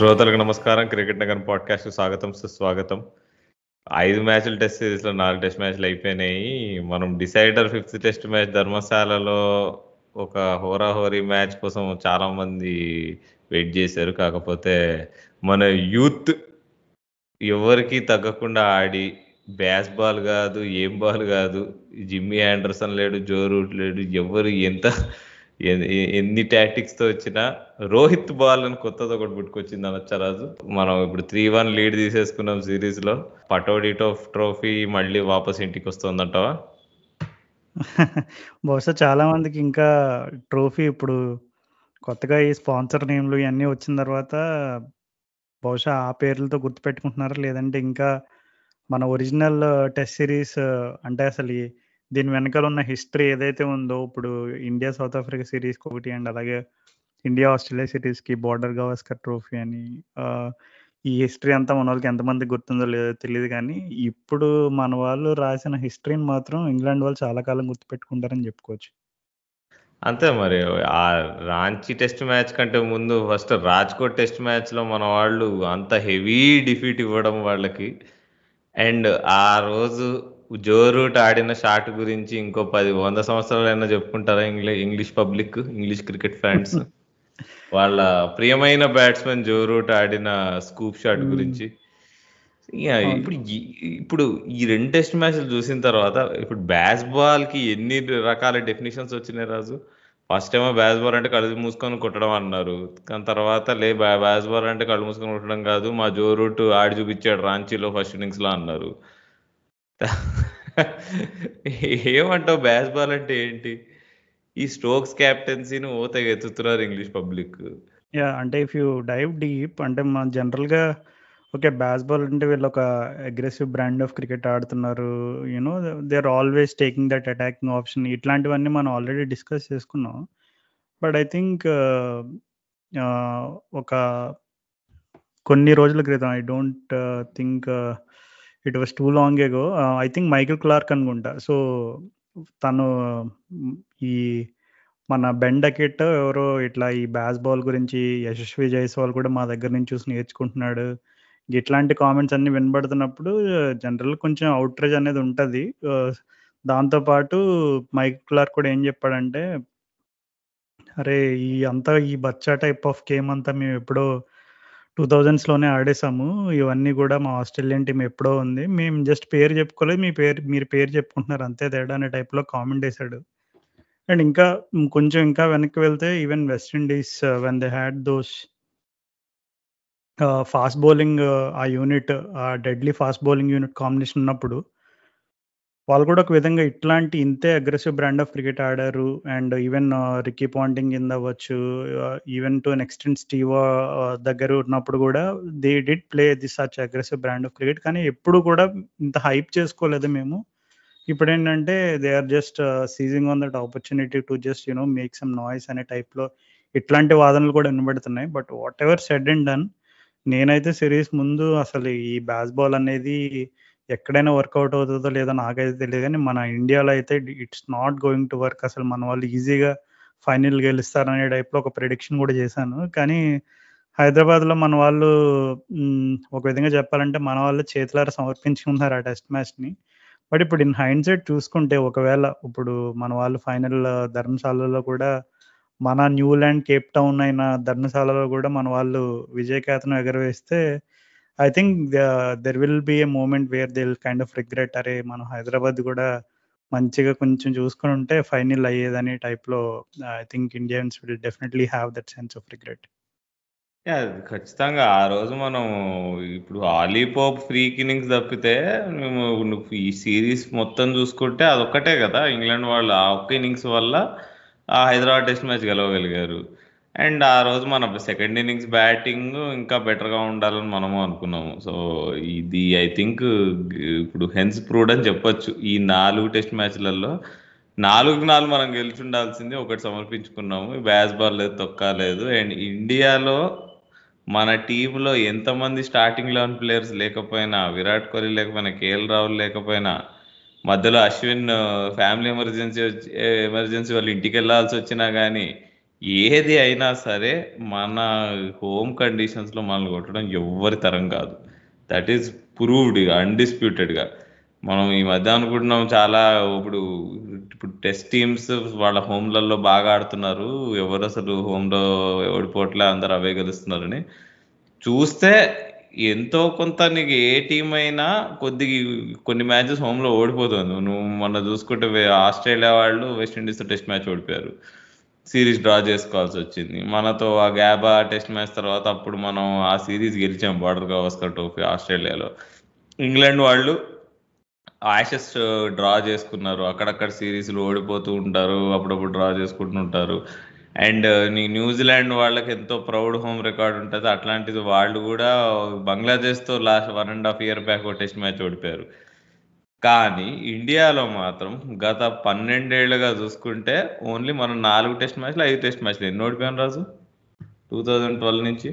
శ్రోతలకు నమస్కారం. Cricket Nagar podcast స్వాగతం సుస్వాగతం. ఐదు మ్యాచ్లు టెస్ట్ సిరీస్లో నాలుగు టెస్ట్ మ్యాచ్లు అయిపోయినాయి. మనం డిసైడర్ ఫిఫ్త్ టెస్ట్ మ్యాచ్ ధర్మశాలలో ఒక హోరాహోరీ మ్యాచ్ కోసం చాలా మంది వెయిట్ చేశారు. కాకపోతే మన యూత్ ఎవరికి తగ్గకుండా ఆడి బ్యాస్ బాల్ కాదు ఏం బాల్ కాదు జిమ్మీ ఆండర్సన్ లేడు జో రూట్ లేడు ఎవరు ఎంత ఎన్ని టాక్టిక్స్తో వచ్చినా రోహిత్ బాల్ అని కొత్తది ఒకటి పుట్టుకొచ్చింది అనొచ్చరాజు మనం ఇప్పుడు త్రీ వన్ లీడ్ తీసేసుకున్నాం సిరీస్లో. పటోడి టోఫ్ ట్రోఫీ మళ్ళీ వాపస్ ఇంటికి వస్తుందంటావా? బహుశా చాలా మందికి ఇంకా ట్రోఫీ ఇప్పుడు కొత్తగా ఈ స్పాన్సర్ నేమ్లు ఇవన్నీ వచ్చిన తర్వాత బహుశా ఆ పేర్లతో గుర్తుపెట్టుకుంటున్నారు? లేదంటే ఇంకా మన ఒరిజినల్ టెస్ట్ సిరీస్ అంటే అసలు దీని వెనకాల ఉన్న హిస్టరీ ఏదైతే ఉందో ఇప్పుడు ఇండియా సౌత్ ఆఫ్రికా సిరీస్ ఒకటి అండ్ అలాగే ఇండియా ఆస్ట్రేలియా సిరీస్కి బార్డర్ గవాస్కర్ ట్రోఫీ అని ఈ హిస్టరీ అంతా మన వాళ్ళకి ఎంతమంది గుర్తుందో లేదో తెలియదు కానీ ఇప్పుడు మన వాళ్ళు రాసిన హిస్టరీని మాత్రం ఇంగ్లాండ్ వాళ్ళు చాలా కాలం గుర్తుపెట్టుకుంటారని చెప్పుకోవచ్చు. అంతే మరి. ఆ రాంచీ టెస్ట్ మ్యాచ్ కంటే ముందు ఫస్ట్ రాజ్కోట్ టెస్ట్ మ్యాచ్లో మన వాళ్ళు అంత హెవీ డిఫీట్ ఇవ్వడం వాళ్ళకి. అండ్ ఆ రోజు జో రూట్ ఆడిన షాట్ గురించి ఇంకో పది వంద సంవత్సరాలైనా చెప్పుకుంటారా English English public English cricket fans? వాళ్ళ ప్రియమైన బ్యాట్స్మెన్ జో రూట్ ఆడిన స్కూప్ షాట్. గురించి. ఇప్పుడు ఈ- ఇప్పుడు ఈ రెండు టెస్ట్ మ్యాచ్లు చూసిన తర్వాత ఇప్పుడు బ్యాస్ బాల్కి ఎన్ని రకాల డెఫినేషన్స్ వచ్చినాయి రాజు? ఫస్ట్ ఏమో బ్యాస్ బాల్ అంటే కళ్ళు మూసుకొని కొట్టడం అన్నారు. కానీ తర్వాత లే బ్యా- బ్యాస్ బాల్ అంటే కళ్ళు మూసుకొని కొట్టడం కాదు మా జో రూట్ ఆడి చూపించాడు రాంచీలో ఫస్ట్ ఇన్నింగ్స్లో అన్నారు. ఏమంటావు? బ్యాస్ బాల్ అంటే ఏంటి? ఈ స్ట్రోక్స్ క్యాప్టెన్సీని ఓతగా ఎత్తుతున్నారు ఇంగ్లీష్ పబ్లిక్ యా అంటే ఇఫ్ యూ డైవ్ డీప్ అంటే మన జనరల్గా ఓకే బాల్ అంటే వీళ్ళు ఒక అగ్రెసివ్ బ్రాండ్ ఆఫ్ క్రికెట్ ఆడుతున్నారు. You know they are always taking that attacking option ఇట్లాంటివన్నీ మనం ఆల్రెడీ డిస్కస్ చేసుకున్నాం. బట్ ఐ థింక్ ఒక కొన్ని రోజుల క్రితం I don't think it was too long ago. I think Michael Clarke అనుకుంటా. సో తను ఈ మన బెండకెట్ ఎవరో ఇట్లా ఈ బ్యాస్ బాల్ గురించి యశస్వి జైస్వాల్ కూడా మా దగ్గర నుంచి చూసి నేర్చుకుంటున్నాడు. ఇట్లాంటి కామెంట్స్ అన్ని వినబడుతున్నప్పుడు జనరల్ కొంచెం అవుట్రేజ్ అనేది ఉంటుంది. దాంతోపాటు మైక్ క్లార్క్ కూడా ఏం చెప్పాడంటే అరే ఈ అంతా ఈ బచ్చా టైప్ ఆఫ్ గేమ్ అంతా మేము ఎప్పుడో టూ థౌజండ్స్లోనే ఆడేసాము ఇవన్నీ కూడా మా ఆస్ట్రేలియన్ టీం ఎప్పుడో ఉంది. మేము జస్ట్ పేరు చెప్పుకోలేదు. మీ పేరు మీరు పేరు చెప్పుకుంటున్నారు. అంతే తేడా అనే టైప్లో కామెంట్ వేశాడు అండ్ ఇంకా కొంచెం ఇంకా వెనక్కి వెళ్తే even West Indies when they had those fast bowling ఆ యూనిట్ ఆ deadly fast bowling unit combination ఉన్నప్పుడు వాళ్ళు కూడా ఒక విధంగా ఇట్లాంటి ఇంతే అగ్రెసివ్ బ్రాండ్ ఆఫ్ క్రికెట్ ఆడారు. అండ్ ఈవెన్ రికీ పాంటింగ్ కింద అవ్వచ్చు even to an extent Steve దగ్గర ఉన్నప్పుడు కూడా they did play the such aggressive brand of cricket కానీ ఎప్పుడు కూడా ఇంత హైప్ చేసుకోలేదు మేము. ఇప్పుడు ఏంటంటే they are just seizing on that opportunity to just you know make some noise అనే టైప్లో ఇట్లాంటి వాదనలు కూడా వినబడుతున్నాయి. But whatever said and done నేనైతే సిరీస్ ముందు అసలు ఈ బ్యాస్బాల్ అనేది ఎక్కడైనా వర్కౌట్ అవుతుందో లేదో నాకైతే తెలియదు కానీ మన ఇండియాలో అయితే it's not going to work అసలు మన వాళ్ళు ఈజీగా ఫైనల్ గెలుస్తారనే టైప్లో ఒక ప్రిడిక్షన్ కూడా చేశాను. కానీ హైదరాబాద్లో మన వాళ్ళు ఒక విధంగా చెప్పాలంటే మన వాళ్ళు చేతులారా సమర్పించుకున్నారు ఆ టెస్ట్ మ్యాచ్ని బట్ ఇప్పుడు ఇన్ హైండ్ సైడ్ చూసుకుంటే ఒకవేళ ఇప్పుడు మన వాళ్ళు ఫైనల్ ధర్మశాలలో కూడా మన న్యూలాండ్ కేప్ టౌన్ అయిన ధర్మశాలలో కూడా మన వాళ్ళు విజయకేతనం ఎగరవేస్తే I think there will be a moment where they will kind of regret అరే మనం హైదరాబాద్ కూడా మంచిగా కొంచెం చూసుకుని ఉంటే ఫైనల్ అయ్యేదని టైప్లో I think Indians will definitely have that sense of regret yeah, ఖచ్చితంగా. ఆ రోజు మనం ఇప్పుడు ఆలీపోప్ ఫ్రీ ఇన్నింగ్స్ తప్పితే మేము నువ్వు ఈ సిరీస్ మొత్తం చూసుకుంటే అదొక్కటే కదా. ఇంగ్లాండ్ వాళ్ళు ఆ ఒక్క ఇన్నింగ్స్ వల్ల ఆ హైదరాబాద్ టెస్ట్ మ్యాచ్ గెలవగలిగారు. అండ్ ఆ రోజు మన సెకండ్ ఇన్నింగ్స్ బ్యాటింగ్ ఇంకా బెటర్గా ఉండాలని మనము అనుకున్నాము. సో ఇది ఐ థింక్ ఇప్పుడు హెన్స్ ప్రూవ్డ్ అని చెప్పొచ్చు. ఈ నాలుగు టెస్ట్ మ్యాచ్లలో నాలుగు నాలుగు మనం గెలిచి ఉండాల్సింది ఒకటి సమర్పించుకున్నాము. బ్యాస్ బాల్ లేదు తొక్క లేదు. అండ్ ఇండియాలో మన టీంలో ఎంతమంది స్టార్టింగ్ లెవెన్ ప్లేయర్స్ లేకపోయినా విరాట్ కోహ్లీ లేకపోయినా కేఎల్ రాహుల్ లేకపోయినా మధ్యలో అశ్విన్ ఫ్యామిలీ ఎమర్జెన్సీ వచ్చి ఎమర్జెన్సీ వాళ్ళు ఇంటికి వెళ్ళాల్సి వచ్చినా కానీ ఏది అయినా సరే మన హోమ్ కండిషన్స్లో మనల్ని కొట్టడం ఎవ్వరి తరం కాదు. దట్ ఈస్ ప్రూవ్డ్ అన్డిస్ప్యూటెడ్గా మనం ఈ మధ్య అనుకుంటున్నాం చాలా ఇప్పుడు ఇప్పుడు టెస్ట్ టీమ్స్ వాళ్ళ హోమ్లలో బాగా ఆడుతున్నారు. ఎవరు అసలు హోమ్లో ఓడిపోవట్లే అందరు అవే గెలుస్తున్నారని. చూస్తే ఎంతో కొంత నీకు ఏ టీం అయినా కొద్దిగా కొన్ని మ్యాచెస్ హోమ్లో ఓడిపోతుంది. నువ్వు మొన్న చూసుకుంటే ఆస్ట్రేలియా వాళ్ళు వెస్టిండీస్తో టెస్ట్ మ్యాచ్ ఓడిపోయారు. సిరీస్ డ్రా చేసుకోవాల్సి వచ్చింది. మనతో ఆ గ్యాబా టెస్ట్ మ్యాచ్ తర్వాత అప్పుడు మనం ఆ సిరీస్ గెలిచాం బార్డర్ గవస్కర్ ట్రోఫీ ఆస్ట్రేలియాలో. ఇంగ్లాండ్ వాళ్ళు యాషెస్ డ్రా చేసుకున్నారు. అక్కడక్కడ సిరీస్లు ఓడిపోతూ ఉంటారు అప్పుడప్పుడు డ్రా చేసుకుంటుంటారు. అండ్ నీ న్యూజిలాండ్ వాళ్ళకి ఎంతో ప్రౌడ్ హోమ్ రికార్డ్ ఉంటుంది. అట్లాంటిది వాళ్ళు కూడా బంగ్లాదేశ్తో last one and half year back test match ఓడిపోయారు. కానీ ఇండియాలో మాత్రం గత పన్నెండేళ్ళుగా చూసుకుంటే ఓన్లీ మనం నాలుగు టెస్ట్ మ్యాచ్లు ఐదు టెస్ట్ మ్యాచ్లు ఎన్ని ఓడిపోయాను రాజు? టూ థౌజండ్ ట్వెల్వ్ నుంచి?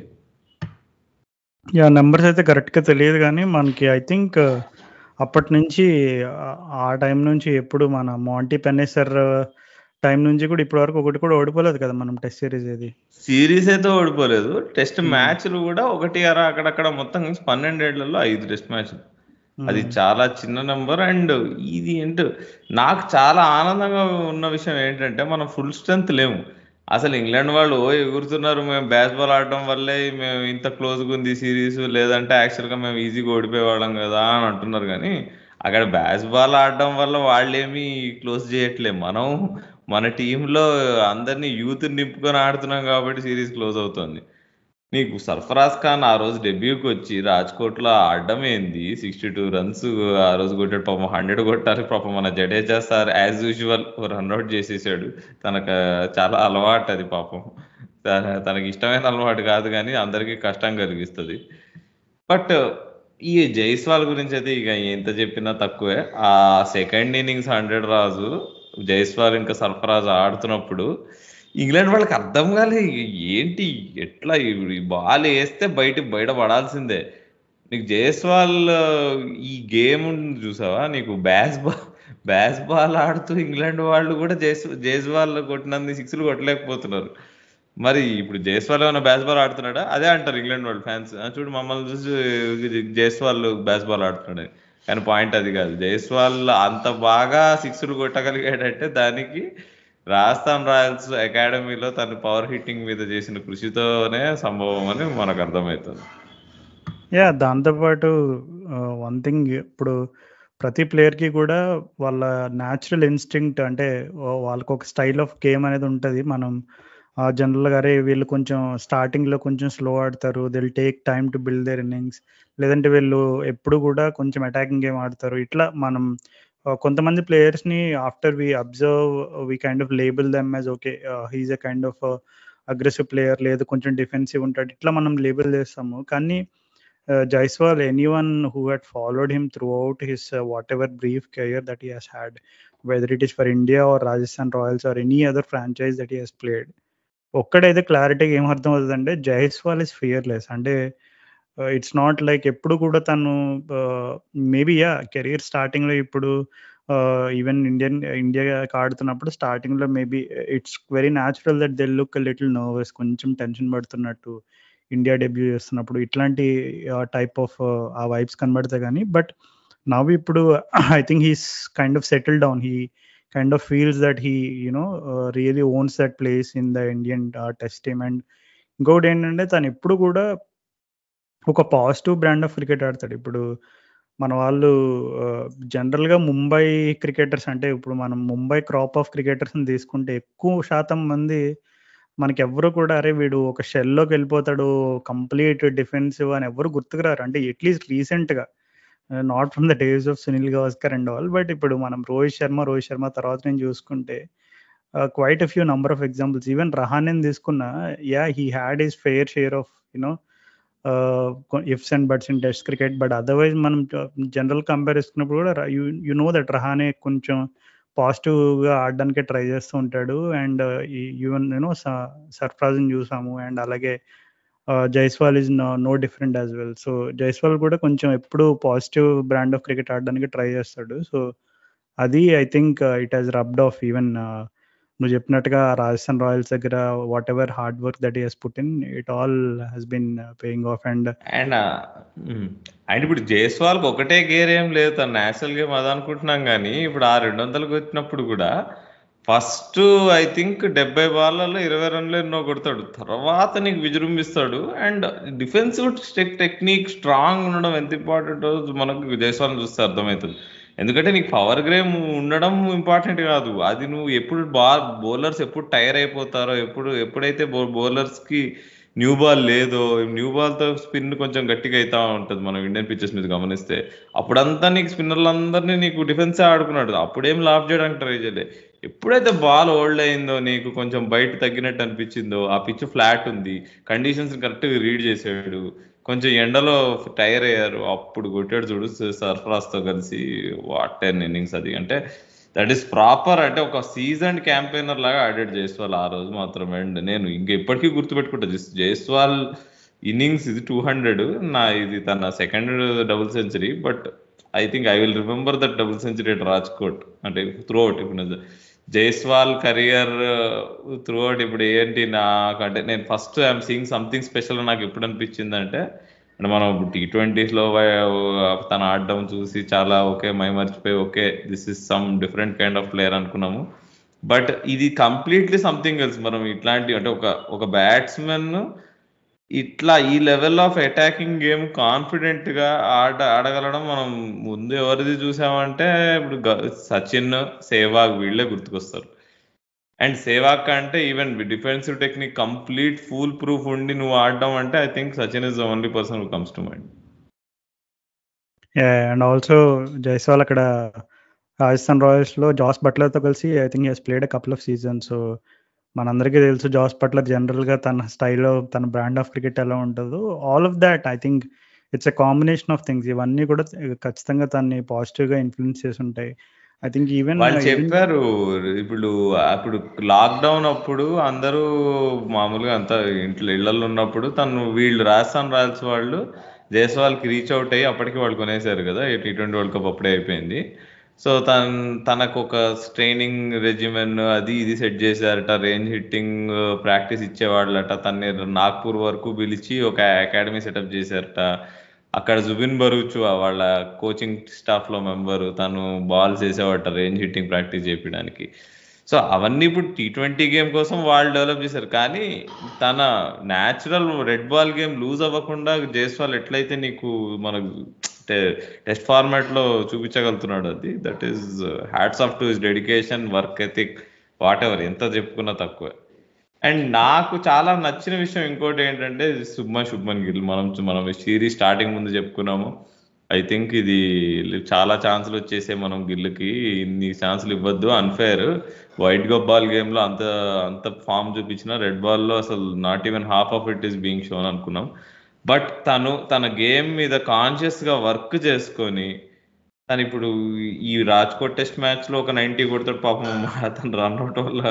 యా నెంబర్స్ అయితే కరెక్ట్గా తెలియదు కానీ మనకి ఐ థింక్ అప్పటి నుంచి ఆ టైం నుంచి ఎప్పుడు మన మాంటీ పెన్నేసర్ టైం నుంచి కూడా ఇప్పటి వరకు ఒకటి కూడా ఓడిపోలేదు కదా మనం టెస్ట్ సిరీస్ ఏది? సిరీస్ అయితే ఓడిపోలేదు. టెస్ట్ మ్యాచ్లు కూడా ఒకటి అర అక్కడక్కడ మొత్తం పన్నెండేళ్ళలో ఐదు టెస్ట్ మ్యాచ్లు అది చాలా చిన్న నెంబర్ అండ్ ఇది ఏంటో నాకు చాలా ఆనందంగా ఉన్న విషయం ఏంటంటే మనం ఫుల్ స్ట్రెంత్ లేము. అసలు ఇంగ్లాండ్ వాళ్ళు ఎగురుతున్నారు మేము బ్యాస్ బాల్ ఆడటం వల్లే మేము ఇంత క్లోజ్గా ఉంది సిరీస్ లేదంటే యాక్చువల్గా మేము ఈజీగా ఓడిపోయేవాళ్ళం కదా అని అంటున్నారు కానీ అక్కడ బ్యాస్ బాల్ ఆడడం వల్ల వాళ్ళేమి క్లోజ్ చేయట్లేదు మనం మన టీంలో అందరినీ యూత్ నింపుకొని ఆడుతున్నాం కాబట్టి సిరీస్ క్లోజ్ అవుతుంది. నీకు సర్ఫరాజ్ ఖాన్ ఆ రోజు డెబ్యూకి వచ్చి రాజ్కోట్లో ఆడడం ఏంది సిక్స్టీ టూ రన్స్ ఆ రోజు కొట్టాడు. పాపం హండ్రెడ్ కొట్టారు పాపం మన Jadeja sir as usual run out చేసేసాడు. తనకు చాలా అలవాటు అది పాపం. తనకి ఇష్టమైన అలవాటు కాదు కానీ అందరికీ కష్టం కలిగిస్తుంది. బట్ ఈ జైస్వాల్ గురించి అయితే ఇక ఎంత చెప్పినా తక్కువే. ఆ second innings hundred Raju Jaiswal ఇంకా సర్ఫరాజ్ ఆడుతున్నప్పుడు ఇంగ్లాండ్ వాళ్ళకి అర్థం కాలే. ఏంటి ఎట్లా ఈ బాల్ వేస్తే బయట బయట పడాల్సిందే. నీకు జైస్వాల్ ఈ గేమ్ చూసావా? నీకు బ్యాస్ బాల్ బ్యాస్ బాల్ ఆడుతూ ఇంగ్లాండ్ వాళ్ళు కూడా జైస్ జైస్వాల్ కొట్టినంది సిక్స్లు కొట్టలేకపోతున్నారు. మరి ఇప్పుడు జైస్వాల్ ఏమైనా బ్యాస్ బాల్ ఆడుతున్నాడా? అదే అంటారు ఇంగ్లాండ్ వాళ్ళు ఫ్యాన్స్ చూడు మమ్మల్ని చూసి జైస్వాల్ బ్యాస్ బాల్ ఆడుతున్నాడు. కానీ పాయింట్ అది కాదు. జైస్వాల్ అంత బాగా సిక్స్లు కొట్టగలిగాడంటే దానికి రాజస్థాన్ రాయల్స్ అకాడమీలో తన పవర్ హిట్టింగ్ మీద చేసిన కృషితోనే సంభవం అని మనకు అర్థమవుతుంది. యా దాంతోపాటు వన్ థింగ్ ఇప్పుడు ప్రతి ప్లేయర్కి కూడా వాళ్ళ న్యాచురల్ ఇన్స్టింక్ట్ అంటే వాళ్ళకి ఒక స్టైల్ ఆఫ్ గేమ్ అనేది ఉంటుంది. మనం జనరల్ గారే వీళ్ళు కొంచెం స్టార్టింగ్లో కొంచెం స్లో ఆడతారు. They'll take time to build their innings లేదంటే వీళ్ళు ఎప్పుడు కూడా కొంచెం అటాకింగ్ గేమ్ ఆడతారు. ఇట్లా మనం కొంతమంది ప్లేయర్స్ని after we observe we kind of label them as okay he's a kind of aggressive player లేదు కొంచెం డిఫెన్సివ్ ఉంటాడు. ఇట్లా మనం లేబుల్ చేస్తాము. కానీ Jaiswal anyone who had followed him throughout his whatever brief career that he has had whether it is for India or Rajasthan Royals or any other franchise that he has played ఒక్కడైతే క్లారిటీగా ఏం అర్థం అవుతుందంటే Jaiswal is fearless అంటే it's not like ఎప్పుడు కూడా తను maybe yeah career స్టార్టింగ్లో ఇప్పుడు ఈవెన్ ఇండియన్ ఇండియాకి ఆడుతున్నప్పుడు స్టార్టింగ్లో maybe it's very natural that they look little nervous కొంచెం టెన్షన్ పడుతున్నట్టు ఇండియా డెబ్యూ చేస్తున్నప్పుడు ఇట్లాంటి టైప్ ఆఫ్ ఆ వైబ్స్ కనబడతాయి కానీ బట్ నవ్ ఇప్పుడు I think he's kind of settle down he kind of feels that he you know really owns that place in the Indian test team and ఇంకొకటి ఏంటంటే తను ఎప్పుడు కూడా ఒక పాజిటివ్ బ్రాండ్ ఆఫ్ క్రికెట్ ఆడతాడు. ఇప్పుడు మన వాళ్ళు జనరల్గా ముంబై క్రికెటర్స్ అంటే ఇప్పుడు మనం ముంబై క్రాప్ ఆఫ్ క్రికెటర్స్ని తీసుకుంటే ఎక్కువ శాతం మంది మనకి ఎవరు కూడా అరే వీడు ఒక షెల్లోకి వెళ్ళిపోతాడు కంప్లీట్ డిఫెన్సివ్ అని ఎవరు గుర్తుకురారు. అంటే అట్లీస్ట్ రీసెంట్గా not from the days of Sunil Gavaskar and all but ఇప్పుడు మనం రోహిత్ శర్మ రోహిత్ శర్మ తర్వాత నేను చూసుకుంటే quite a few number of examples even రహానేని తీసుకున్న yeah he had is fair share of you know ifs and buts in test cricket but otherwise మనం general compare చేసుకున్నప్పుడు కూడా you you know that Rahane కొంచెం పాజిటివ్గా ఆడడానికే try చేస్తూ ఉంటాడు. And even you know సర్ఫ్రాజ్ని చూసాము. And అలాగే Jaiswal is no no different as well so Jaiswal కూడా కొంచెం ఎప్పుడు పాజిటివ్ బ్రాండ్ ఆఫ్ క్రికెట్ ఆడడానికి ట్రై చేస్తాడు. సో అది I think it has rubbed off even నువ్వు చెప్పినట్టుగా రాజస్థాన్ రాయల్స్ దగ్గర whatever hard work that is put in it all has been paying off and and and ఇప్పుడు జైస్వాల్కి ఒకటే గేర్ ఏం లేదు. తన నేషనల్ గేమ్ అది అనుకుంటున్నాం కానీ ఇప్పుడు ఆ రెండు వందలకు వచ్చినప్పుడు కూడా ఫస్ట్ ఐ థింక్ డెబ్బై బాళ్ళలో ఇరవై రన్లు ఎన్నో కొడతాడు. తర్వాత నీకు విజృంభిస్తాడు. అండ్ డిఫెన్సివ్ టెక్నిక్ స్ట్రాంగ్ ఉండడం ఎంత ఇంపార్టెంటో మనకు జైస్వాల్ చూస్తే అర్థమవుతుంది. ఎందుకంటే నీకు పవర్ గ్రేమ్ ఉండడం ఇంపార్టెంట్ కాదు. అది నువ్వు ఎప్పుడు బా బౌలర్స్ ఎప్పుడు టైర్ అయిపోతారో ఎప్పుడు ఎప్పుడైతే బౌలర్స్కి న్యూ బాల్ లేదో న్యూ బాల్తో స్పిన్ కొంచెం గట్టిగా అవుతా ఉంటుంది మనం ఇండియన్ పిచ్చెస్ మీద గమనిస్తే. అప్పుడంతా నీకు స్పిన్నర్లందరినీ నీకు డిఫెన్స్ ఆడుకున్నాడు. అప్పుడేం లాఫ్ చేయడానికి ట్రై చేయలే. ఎప్పుడైతే బాల్ ఓల్డ్ అయిందో నీకు కొంచెం బయట తగ్గినట్టు అనిపించిందో ఆ పిచ్ ఫ్లాట్ ఉంది. కండిషన్స్ కరెక్ట్గా రీడ్ చేసాడు. కొంచెం ఎండలో టైర్ అయ్యారు. అప్పుడు కొట్టాడు చూడు సర్ఫరాజ్తో కలిసి. వాట్ టెన్ ఇన్నింగ్స్ అది. అంటే దట్ ఈస్ ప్రాపర్ అంటే ఒక సీజన్ క్యాంపెయినర్ లాగా ఆడెడ్ జైస్వాల్ ఆ రోజు మాత్రం. అండ్ నేను ఇంకా ఇప్పటికీ గుర్తుపెట్టుకుంటా. జైస్వాల్ ఇన్నింగ్స్ ఇది టూ హండ్రెడ్. నా ఇది తన second double century. But I think I will remember that double century at Rajkot. అంటే త్రూ అవుట్. ఇప్పుడు జైస్వాల్ కెరియర్ త్రూ అవుట్ ఇప్పుడు ఏంటి నాకు అంటే నేను first I'm seeing something special నాకు ఎప్పుడు అనిపించింది అంటే అంటే మనం టీ ట్వంటీస్లో తను ఆడడం చూసి చాలా ఓకే మై మర్చిపోయి okay this is some different kind of player అనుకున్నాము. బట్ ఇది కంప్లీట్లీ సంథింగ్ ఎల్స్ మనం ఇట్లాంటి అంటే ఒక ఒక బ్యాట్స్మెన్ ఇట్లా ఈ లెవెల్ ఆఫ్ అటాకింగ్ గేమ్ కాన్ఫిడెంట్గా ఆడ ఆడగలడం మనం ముందు ఎవరిది చూసామంటే ఇప్పుడు సచిన్ సేవాగ్ వీళ్ళే గుర్తుకొస్తారు. అండ్ సేవాగ్ అంటే even defensive technique complete full proof ఉండి నువ్వు ఆడడం అంటే I think Sachin is the only person who comes to mind and also Jaiswal అక్కడ రాజస్థాన్ రాయల్స్లో జాస్ బట్లర్తో కలిసి I think he's played couple of season so మనందరికీ తెలుసు జాస్ జనరల్గా తన స్టైల్లో తన బ్రాండ్ ఆఫ్ క్రికెట్ ఎలా ఉంటుందో all of that I think it's a combination of things. ఇవన్నీ కూడా ఖచ్చితంగా తన్ని పాజిటివ్గా ఇన్ఫ్లుయెన్స్ చేసి ఉంటాయి. ఐ థింక్ ఈవెన్ వాళ్ళు చెప్పారు ఇప్పుడు అప్పుడు లాక్డౌన్ అప్పుడు అందరూ మామూలుగా అంత ఇంట్లో ఇళ్ళలో ఉన్నప్పుడు తను వీళ్ళు రాజస్థాన్ రాయల్స్ వాళ్ళు జైస్వాల్కి రీచ్ అవుట్ అయ్యి అప్పటికి వాళ్ళు కొనేసారు కదా టీ ట్వంటీ వరల్డ్ కప్ అప్పుడే అయిపోయింది. సో తన తనకు ఒక ట్రైనింగ్ రెజిమెన్ అది ఇది సెట్ చేశారట రేంజ్ హిట్టింగ్ ప్రాక్టీస్ ఇచ్చేవాళ్ళట. తన్ని నాగ్పూర్ వరకు పిలిచి ఒక అకాడమీ సెటప్ చేశారట. అక్కడ జుబిన్ బరూచు వాళ్ళ కోచింగ్ స్టాఫ్లో మెంబర్. తను బాల్స్ వేసేవాట రేంజ్ హిట్టింగ్ ప్రాక్టీస్ చేయడానికి సో అవన్నీ ఇప్పుడు టీ ట్వంటీ గేమ్ కోసం వాళ్ళు డెవలప్ చేశారు. కానీ తన natural red ball game loose అవ్వకుండా జైస్వాల్ ఎట్లయితే నీకు మనకు టెస్ట్ ఫార్మాట్లో చూపించగలుగుతున్నాడు అది. That is hats off to his dedication work ethic whatever ఎంత చెప్పుకున్నా తక్కువే. అండ్ నాకు చాలా నచ్చిన విషయం ఇంకోటి ఏంటంటే శుభ్మన్ శుభ్మన్ గిల్. మనం మనం సిరీస్ స్టార్టింగ్ ముందు చెప్పుకున్నాము. ఐ థింక్ ఇది చాలా ఛాన్సులు వచ్చేసే మనం గిల్లుకి. ఇన్ని ఛాన్సులు ఇవ్వద్దు అన్ఫేర్ వైట్ గబ్బాల్ గేమ్లో అంత అంత ఫామ్ చూపించిన రెడ్ బాల్లో అసలు not even half of it is being shown అనుకున్నాం. బట్ తను తన గేమ్ మీద కాన్షియస్గా వర్క్ చేసుకొని తను ఇప్పుడు ఈ రాజ్కోట్ టెస్ట్ మ్యాచ్లో ఒక నైన్టీ కొడతాడు పాపం తను రన్అట్ వల్ల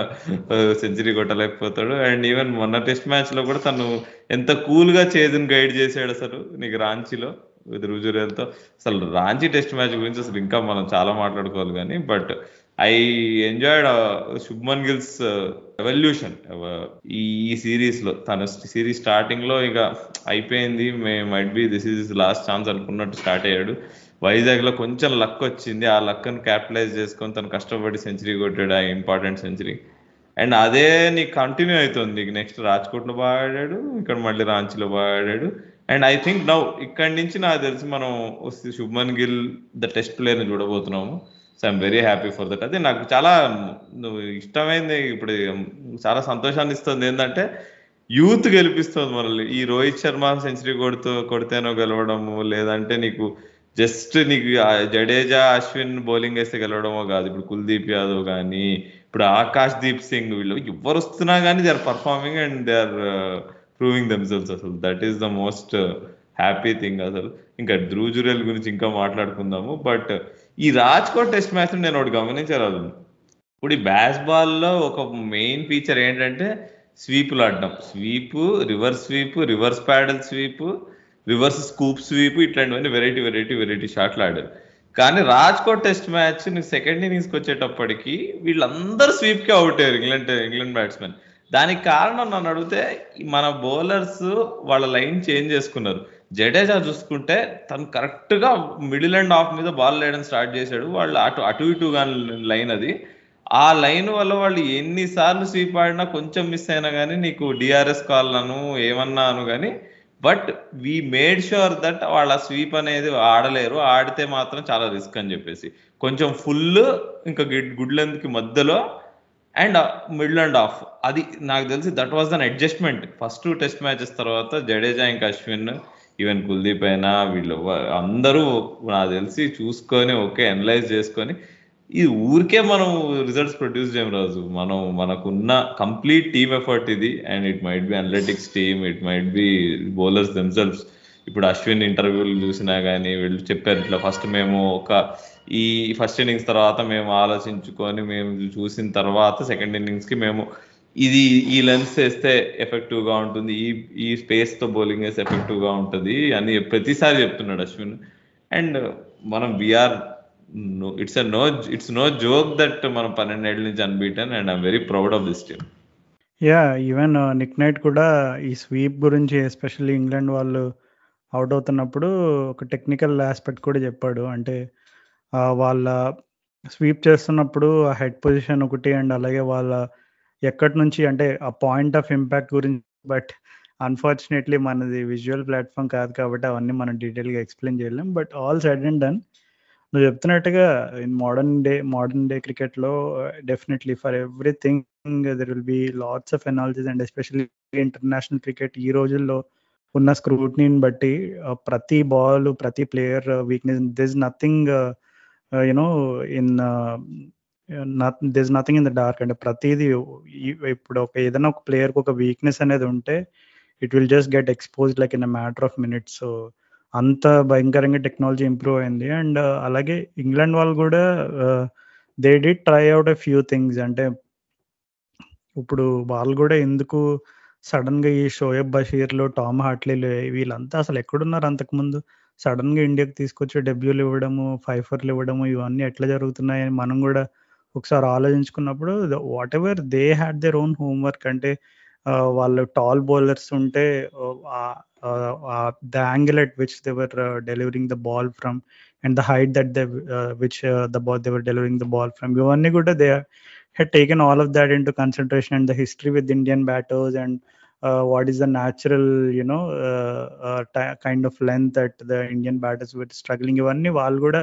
సెంచరీ కొట్టలేకపోతాడు. అండ్ ఈవెన్ మొన్న టెస్ట్ మ్యాచ్లో కూడా తను ఎంత కూల్గా చేదుని గైడ్ చేశాడు అసలు నీకు రాంచీలో విత్ రుజురేల్తో అసలు రాంచీ టెస్ట్ మ్యాచ్ గురించి అసలు ఇంకా మనం చాలా మాట్లాడుకోవాలి కానీ but I enjoyed Shubman Gill's evolution ఈ సిరీస్లో తన సిరీస్ స్టార్టింగ్లో ఇక అయిపోయింది. May might be this is last chance అనుకున్నట్టు స్టార్ట్ అయ్యాడు. వైజాగ్లో కొంచెం లక్ వచ్చింది. ఆ లక్ని క్యాపిటలైజ్ చేసుకొని తను కష్టపడి సెంచరీ కొట్టాడు ఆ ఇంపార్టెంట్ సెంచరీ అండ్ అదే నీకు కంటిన్యూ అవుతుంది. నెక్స్ట్ రాజ్కోట్లో బాగా ఆడాడు. ఇక్కడ మళ్ళీ రాంచీలో బాగా ఆడాడు. అండ్ ఐ థింక్ నౌ ఇక్కడి నుంచి నాకు తెలిసి మనం శుభ్మన్ గిల్ ద టెస్ట్ ప్లేయర్ని చూడబోతున్నాము. So I'm very happy for that అది నాకు చాలా ఇష్టమైంది ఇప్పుడు చాలా సంతోషాన్ని ఇస్తుంది. ఏంటంటే యూత్ గెలిపిస్తుంది మనల్ని. ఈ రోహిత్ శర్మ సెంచరీ కొడుతూ కొడితేనో గెలవడము లేదంటే నీకు జస్ట్ నీకు జడేజా అశ్విన్ బౌలింగ్ వేస్తే గెలవడమో కాదు. ఇప్పుడు కుల్దీప్ యాదవ్ కానీ ఇప్పుడు ఆకాష్ దీప్ సింగ్ వీళ్ళు ఎవరు వస్తున్నా కానీ they are performing and they are proving themselves అసలు. That is the most happy thing అసలు. ఇంకా ధ్రువ్ జురేల్ గురించి ఇంకా మాట్లాడుకుందాము. బట్ ఈ రాజ్కోట్ టెస్ట్ మ్యాచ్ నేను ఒకటి గమనించరాదు ఇప్పుడు ఈ బ్యాస్ బాల్లో ఒక మెయిన్ ఫీచర్ ఏంటంటే స్వీపులు ఆడడం. Sweep reverse sweep reverse paddle sweep reverse scoop sweep ఇట్లాంటివన్నీ వెరైటీ వెరైటీ వెరైటీ షాట్లు ఆడారు. కానీ రాజ్కోట్ టెస్ట్ మ్యాచ్ నీకు సెకండ్ ఇన్నింగ్స్కి వచ్చేటప్పటికి వీళ్ళందరూ స్వీప్కే అవుట్ అయ్యారు ఇంగ్లాండ్ ఇంగ్లాండ్ బ్యాట్స్మెన్. దానికి కారణం నన్ను అడిగితే మన బౌలర్స్ వాళ్ళ లైన్ చేంజ్ చేసుకున్నారు. జడేజా చూసుకుంటే తను కరెక్ట్గా మిడిల్ అండ్ ఆఫ్ మీద బాల్ వేయడం స్టార్ట్ చేశాడు. వాళ్ళు అటు అటు ఇటు లైన్ అది. ఆ లైన్ వల్ల వాళ్ళు ఎన్నిసార్లు స్వీప్ ఆడినా కొంచెం మిస్ అయినా కానీ నీకు డిఆర్ఎస్ కాల్లను ఏమన్నాను కానీ but we made sure that వాళ్ళ స్వీప్ అనేది ఆడలేరు. ఆడితే మాత్రం చాలా రిస్క్ అని చెప్పేసి. కొంచెం ఫుల్ ఇంకా గుడ్ లెంత్కి మధ్యలో అండ్ మిడిల్ అండ్ ఆఫ్ అది నాకు తెలిసి that was an adjustment first test matches తర్వాత జడేజా ఇంకా అశ్విన్ ఈవెన్ కుల్దీప్ అయినా వీళ్ళు అందరూ నాకు తెలిసి చూసుకొని ఓకే అనలైజ్ చేసుకొని ఇది ఊరికే మనం రిజల్ట్స్ ప్రొడ్యూస్ చేయం రాజు. మనం మనకున్న కంప్లీట్ టీమ్ ఎఫర్ట్ ఇది. And it might be analytics team it might be bowlers themselves ఇప్పుడు అశ్విన్ ఇంటర్వ్యూలు చూసినా కానీ వీళ్ళు చెప్పారు ఇట్లా ఫస్ట్ మేము ఒక ఈ ఫస్ట్ ఇన్నింగ్స్ తర్వాత మేము ఆలోచించుకొని మేము చూసిన తర్వాత సెకండ్ ఇన్నింగ్స్కి మేము ఇది ఈ లెన్స్ వేస్తే ఎఫెక్టివ్గా ఉంటుంది ఈ ఈ స్పేస్తో బౌలింగ్ వేస్తే ఎఫెక్టివ్గా ఉంటుంది అని ప్రతిసారి చెప్తున్నాడు అశ్విన్. అండ్ మనం we're it's no it's no joke that మనం పన్నెండేళ్ళ నుంచి unbeaten and I'm very proud of this team yeah even Nick Knight కూడా ఈ స్వీప్ గురించి ఎస్పెషల్లీ ఇంగ్లాండ్ వాళ్ళు అవుట్ అవుతున్నప్పుడు ఒక టెక్నికల్ ఆస్పెక్ట్ కూడా చెప్పాడు. అంటే వాళ్ళ స్వీప్ చేస్తున్నప్పుడు ఆ హెడ్ పొజిషన్ ఒకటి అండ్ అలాగే వాళ్ళ ఎక్కడి నుంచి అంటే ఆ పాయింట్ ఆఫ్ ఇంపాక్ట్ గురించి బట్ అన్ఫార్చునేట్లీ మనది విజువల్ ప్లాట్ఫామ్ కాదు కాబట్టి అవన్నీ మనం డీటెయిల్గా ఎక్స్ప్లెయిన్ చేయలేం. But all said and done నువ్వు చెప్తున్నట్టుగా in modern day modern day క్రికెట్లో definitely for everything there will be lots of analysis and especially international cricket ఈ రోజుల్లో ఉన్న స్క్రూట్నీని బట్టి ప్రతి బాల్ ప్రతి player weakness this nothing you know in this nothing in the dark అంటే ప్రతిదీ ఇప్పుడు ఒక ఏదైనా ఒక ప్లేయర్కి ఒక వీక్నెస్ అనేది ఉంటే it will just get exposed like in a matter of minutes so అంత భయంకరంగా టెక్నాలజీ ఇంప్రూవ్ అయింది. అండ్ uh, అలాగే ఇంగ్లాండ్ వాళ్ళు కూడా they'd try out a few things అంటే ఇప్పుడు వాళ్ళు కూడా ఎందుకు సడన్గా ఈ షోయబ్ బషీర్లు టామ్ హార్ట్లీలు వీళ్ళంతా అసలు ఎక్కడున్నారు అంతకుముందు? సడన్గా ఇండియాకి తీసుకొచ్చి డెబ్యూలు ఇవ్వడము ఫైఫర్లు ఇవ్వడము ఇవన్నీ ఎట్లా జరుగుతున్నాయని మనం కూడా ఒకసారి ఆలోచించుకున్నప్పుడు whatever they had their own homework అంటే వాళ్ళు టాల్ బౌలర్స్ ఉంటే the at which they're delivering the ball from and the height that the which the ball they're delivering the ball from ఇవన్నీ కూడా they had taken all of that into concentration and the history with Indian batters and what is the natural you know kind of length at the Indian batters with struggling ఇవన్నీ వాళ్ళు కూడా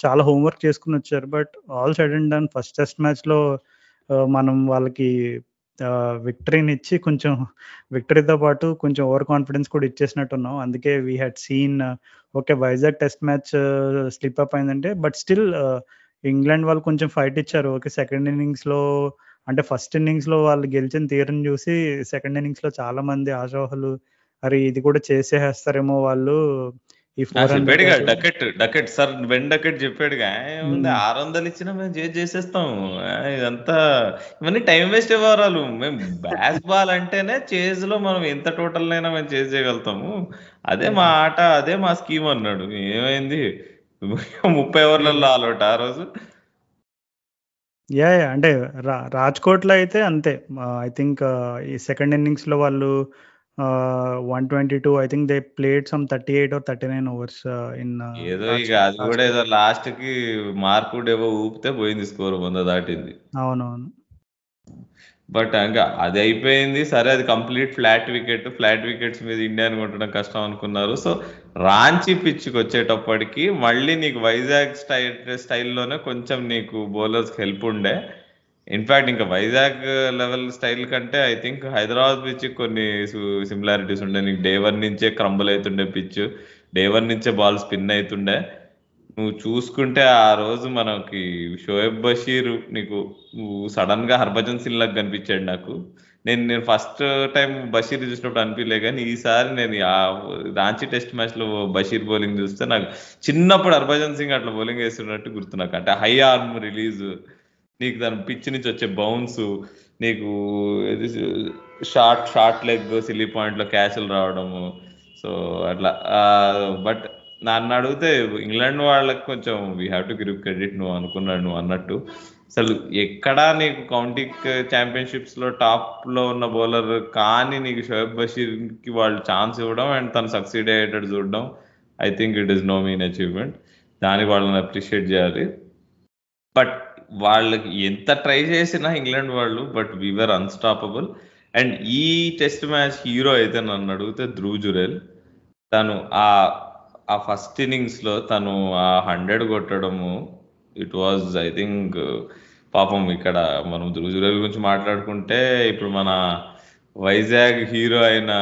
చాలా homework చేసుకుని వచ్చారు. But all said and done first test మ్యాచ్లో మనం వాళ్ళకి విక్టరీని ఇచ్చి కొంచెం విక్టరీతో పాటు కొంచెం ఓవర్ కాన్ఫిడెన్స్ కూడా ఇచ్చేసినట్టున్నాం. అందుకే we had seen okay Vizag test match slip up అయిందంటే బట్ స్టిల్ ఇంగ్లాండ్ వాళ్ళు కొంచెం ఫైట్ ఇచ్చారు. ఓకే సెకండ్ ఇన్నింగ్స్లో అంటే ఫస్ట్ ఇన్నింగ్స్లో వాళ్ళు గెలిచిన తీరం చూసి సెకండ్ ఇన్నింగ్స్లో చాలామంది చాలా మంది అరే ఇది కూడా చేసేస్తారేమో వాళ్ళు ఈ Duckett Duckett sir when Duckett చెప్పాడుగా. ఏముంది ఆరు వందలు ఇచ్చినా మేము చేసి చేసేస్తాం ఇదంతా ఇవన్నీ టైం వేస్ట్ వ్యవహారాలు. మేము బ్యాస్ బాల్ అంటేనే చేజ్లో మనం ఎంత టోటల్ అయినా మేము చేసి చేయగలుగుతాము. అదే మా ఆట అదే మా స్కీమ్ అన్నాడు. ఏమైంది? ముప్పై ఓవర్లలో ఆలోట ఆ రోజు. యా అంటే రాజ్కోట్లో అయితే అంతే. ఐ థింక్ ఈ సెకండ్ ఇన్నింగ్స్లో వాళ్ళు one twenty two I think they played some thirty eight or thirty nine overs in ఏదో ఇక అది కూడా ఏదో లాస్ట్కి మార్కు ఏవో ఊపితే పోయింది స్కోర్ వంద దాటింది. అవునవును. బట్ ఇంకా అది అయిపోయింది సరే అది complete flat wicket flat wickets మీద ఇండియాని కొట్టడం కష్టం అనుకున్నారు. సో రాంచీ పిచ్కి వచ్చేటప్పటికి మళ్ళీ నీకు వైజాగ్ స్టైల్ స్టైల్లోనే కొంచెం నీకు బౌలర్స్ హెల్ప్ ఉండే. ఇన్ఫాక్ట్ ఇంకా వైజాగ్ లెవెల్ స్టైల్ కంటే ఐ థింక్ హైదరాబాద్ పిచ్ కొన్ని సిమిలారిటీస్ ఉండే. నీకు డే వన్ నుంచే క్రంబుల్ అవుతుండే పిచ్ డే వన్ నుంచే బాల్ స్పిన్ అవుతుండే నువ్వు చూసుకుంటే ఆ రోజు మనకి షోయబ్ బషీర్ నీకు నువ్వు సడన్గా హర్భజన్ సింగ్ లాగా కనిపించాడు నాకు. నేను నేను ఫస్ట్ టైం బషీర్ చూసినప్పుడు అనిపించలే కానీ ఈసారి నేను ఆ రాంచీ టెస్ట్ మ్యాచ్లో బషీర్ బౌలింగ్ చూస్తే నాకు చిన్నప్పుడు హర్భజన్ సింగ్ అట్లా బౌలింగ్ వేస్తున్నట్టు గుర్తు నాకు. అంటే హై ఆర్మ్ రిలీజ్ నీకు దాని పిచ్ నుంచి వచ్చే బౌన్స్ నీకు షార్ట్ షార్ట్ లెగ్ సిల్లీ పాయింట్లో క్యాచ్లు రావడము. సో అట్లా. బట్ నన్ను అడిగితే ఇంగ్లాండ్ వాళ్ళకి కొంచెం we have to give credit నువ్వు అనుకున్నాడు నువ్వు అన్నట్టు. అసలు ఎక్కడా నీకు కౌంటీ ఛాంపియన్షిప్స్లో టాప్లో ఉన్న బౌలర్ కానీ నీకు షోయబ్ బషీర్కి వాళ్ళు ఛాన్స్ ఇవ్వడం అండ్ తను సక్సీడ్ అయ్యేటట్టు చూడడం I think it is no mean achievement దానికి వాళ్ళని అప్రిషియేట్ చేయాలి. బట్ వాళ్ళకి ఎంత ట్రై చేసినా ఇంగ్లాండ్ వాళ్ళు but we are unstoppable and ఈ టెస్ట్ మ్యాచ్ హీరో అయితే నన్ను అడిగితే ధ్రువ్ జురేల్. తను ఆ ఆ ఫస్ట్ ఇన్నింగ్స్లో తను ఆ హండ్రెడ్ కొట్టడము ఇట్ వాజ్ ఐ థింక్ పాపం ఇక్కడ మనం ధ్రువ్ జురేల్ గురించి మాట్లాడుకుంటే ఇప్పుడు మన వైజాగ్ హీరో అయిన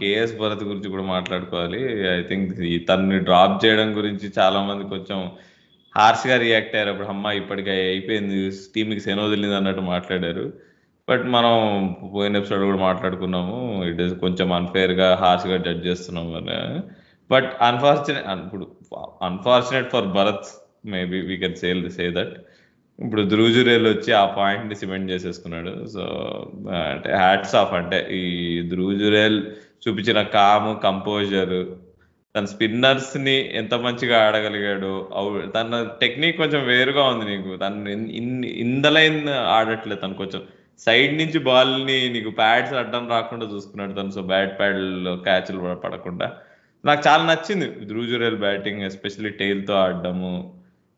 కేఎస్ భరత్ గురించి కూడా మాట్లాడుకోవాలి. ఐ థింక్ తనని డ్రాప్ చేయడం గురించి చాలా మంది కొంచెం హార్ష్గా రియాక్ట్ అయ్యారు. అప్పుడు అమ్మ ఇప్పటికే అయిపోయింది టీమ్కి సెన్ వదిలింది అన్నట్టు మాట్లాడారు. బట్ మనం పోయిన ఎపిసోడ్ కూడా మాట్లాడుకున్నాము ఇట్ ఇస్ కొంచెం అన్ఫేర్గా హార్ష్గా జడ్జ్ చేస్తున్నాం అని. బట్ అన్ఫార్చునేట్ ఇప్పుడు unfortunate for Bharat maybe we can safely say that ఇప్పుడు ధ్రువజురేలు వచ్చి ఆ పాయింట్ని సిమెంట్ చేసేసుకున్నాడు. సో అంటే హ్యాట్స్ ఆఫ్ అంటే ఈ ధ్రువజురేల్ చూపించిన కాము కంపోజర్ తన స్పిన్నర్స్ని ఎంత మంచిగా ఆడగలిగాడు తన టెక్నిక్ కొంచెం వేరుగా ఉంది నీకు. తను ఇందలైన్ ఆడట్లేదు తను కొంచెం. సైడ్ నుంచి బాల్ని నీకు ప్యాడ్స్ అడ్డం రాకుండా చూసుకున్నాడు తను సో బ్యాట్ ప్యాడ్ క్యాచ్లు పడకుండా. నాకు చాలా నచ్చింది ధ్రువజురేల్ బ్యాటింగ్ ఎస్పెషల్లీ టైల్తో ఆడడము.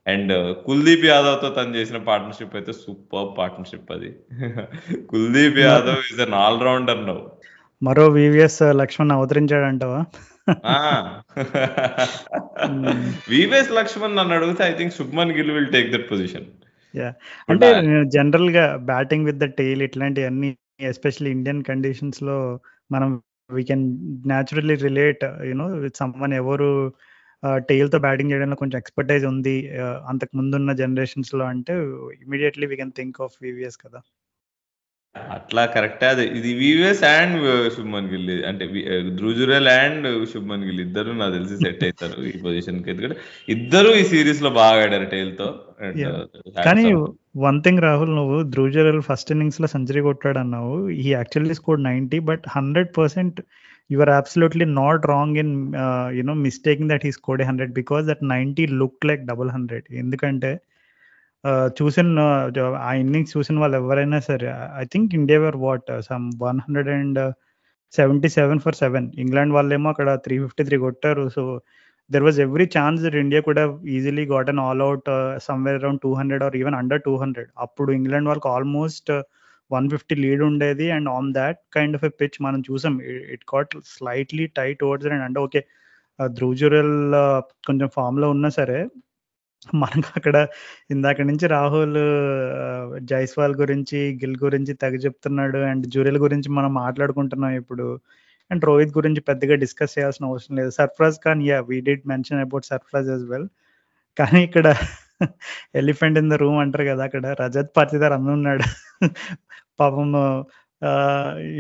అండ్ కుల్దీప్ యాదవ్తో తను చేసిన పార్ట్నర్షిప్ అయితే సూపర్ పార్ట్నర్షిప్ అది. Kuldeep Yadav is an all rounder now మరో వివిఎస్ లక్ష్మణ్ అవతరించాడంటావా? వివిఎస్ లక్ష్మణ్ నన్ను అడిగితే I think Shubman Gill will take that position yeah అంటే జనరల్గా బ్యాటింగ్ విత్ ద టైల్ ఇట్లాంటివన్నీ ఎస్పెషల్లీ ఇండియన్ కండిషన్స్లో మనం we can naturally relate you know with someone ఎవరు టైల్తో బ్యాటింగ్ చేయడంలో కొంచెం ఎక్స్పర్టైజ్ ఉంది అంతకు ముందున్న జనరేషన్స్లో అంటే immediately we can think of VVS కదా. అట్లా కరెక్టే. అది ఇది వివిఎస్ అండ్ శుభ్మన్ గిల్. అంటే ధ్రుజురల్ అండ్ శుభ్మన్ గిల్. ఇద్దరు నాకు తెలిసి సెట్ అవుతారు ఈ పొజిషన్కి ఎందుకంటే ఇద్దరు ఈ సిరీస్లో బాగా ఆడారు టైల్తో. కానీ వన్ థింగ్ రాహుల్ నువ్వు ధ్రుజురల్ ఫస్ట్ ఇన్నింగ్స్లో సెంచరీ కొట్టాడు అన్నావు. ఈ actually score ninety but hundred percent not wrong in uh, you know mistaking that he scored a 100 because that 90 looked like double 100 ఎందుకంటే చూసిన ఆ ఇన్నింగ్స్ చూసిన వాళ్ళు ఎవరైనా సరే I think India were what some one hundred and seventy seven for seven England వాళ్ళేమో అక్కడ త్రీ ఫిఫ్టీ త్రీ కొట్టారు so there was every chance that India కూడా easily got an all out somewhere around two hundred or even under two hundred అప్పుడు England వాళ్ళకి almost one fifty lead ఉండేది. And on that kind of a pitch మనం చూసాం. It got slightly tight overs and అంటే okay ధ్రువజురల్ కొంచెం ఫామ్లో ఉన్నా సరే మనకు అక్కడ ఇందాక నుంచి రాహుల్ జైస్వాల్ గురించి గిల్ గురించి తెగ చెప్తున్నాడు అండ్ జూరియల్ గురించి మనం మాట్లాడుకుంటున్నాం ఇప్పుడు. అండ్ రోహిత్ గురించి పెద్దగా డిస్కస్ చేయాల్సిన అవసరం లేదు. Sarfaraz Khan yeah we did mention about Sarfaraz as well కానీ ఇక్కడ ఎలిఫెంట్ ఇన్ ద రూమ్ అంటారు కదా అక్కడ. రజత్ పాటిదార్ ఉన్నాడు. పాపం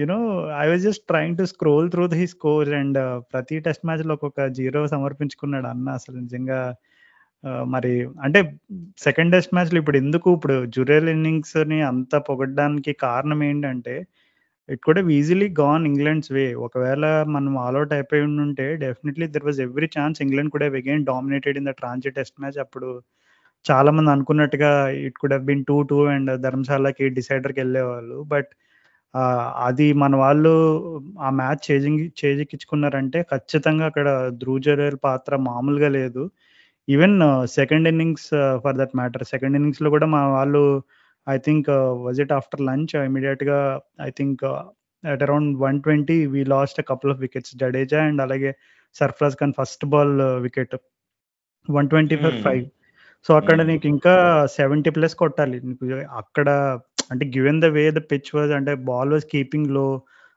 you know I was just trying to scroll through the score and ప్రతి టెస్ట్ మ్యాచ్లో ఒక్కొక్క జీరో సమర్పించుకున్నాడు అన్న అసలు నిజంగా. మరి అంటే సెకండ్ టెస్ట్ మ్యాచ్లు ఇప్పుడు ఎందుకు ఇప్పుడు జురేల్ ఇన్నింగ్స్ని అంత పొగడ్డానికి కారణం ఏంటంటే ఇట్ కూడా ఈజీలీ గాన్ ఇంగ్లాండ్స్ వే ఒకవేళ మనం ఆల్అౌట్ అయిపోయి ఉంటే definitely there was every chance England కూడా again dominated in the transit test match అప్పుడు చాలా మంది అనుకున్నట్టుగా it could have been two two and ధర్మశాలకి డిసైడర్కి వెళ్ళేవాళ్ళు. బట్ అది మన వాళ్ళు ఆ మ్యాచ్ చేజింగ్ చేజిక్కించుకున్నారంటే ఖచ్చితంగా అక్కడ ధ్రువజరేల్ పాత్ర మామూలుగా లేదు. Even second innings for that matter second ఇన్నింగ్స్లో కూడా మా వాళ్ళు I think was it after lunch ఇమీడియట్గా I think at around one twenty we lost couple of wickets Jadeja and అలాగే Sarfaraz Khan first ball wicket one twenty five five so అక్కడ నీకు ఇంకా seventy plus కొట్టాలి. నీకు అక్కడ అంటే given the way the pitch was అంటే బాల్ వాజ్ కీపింగ్లో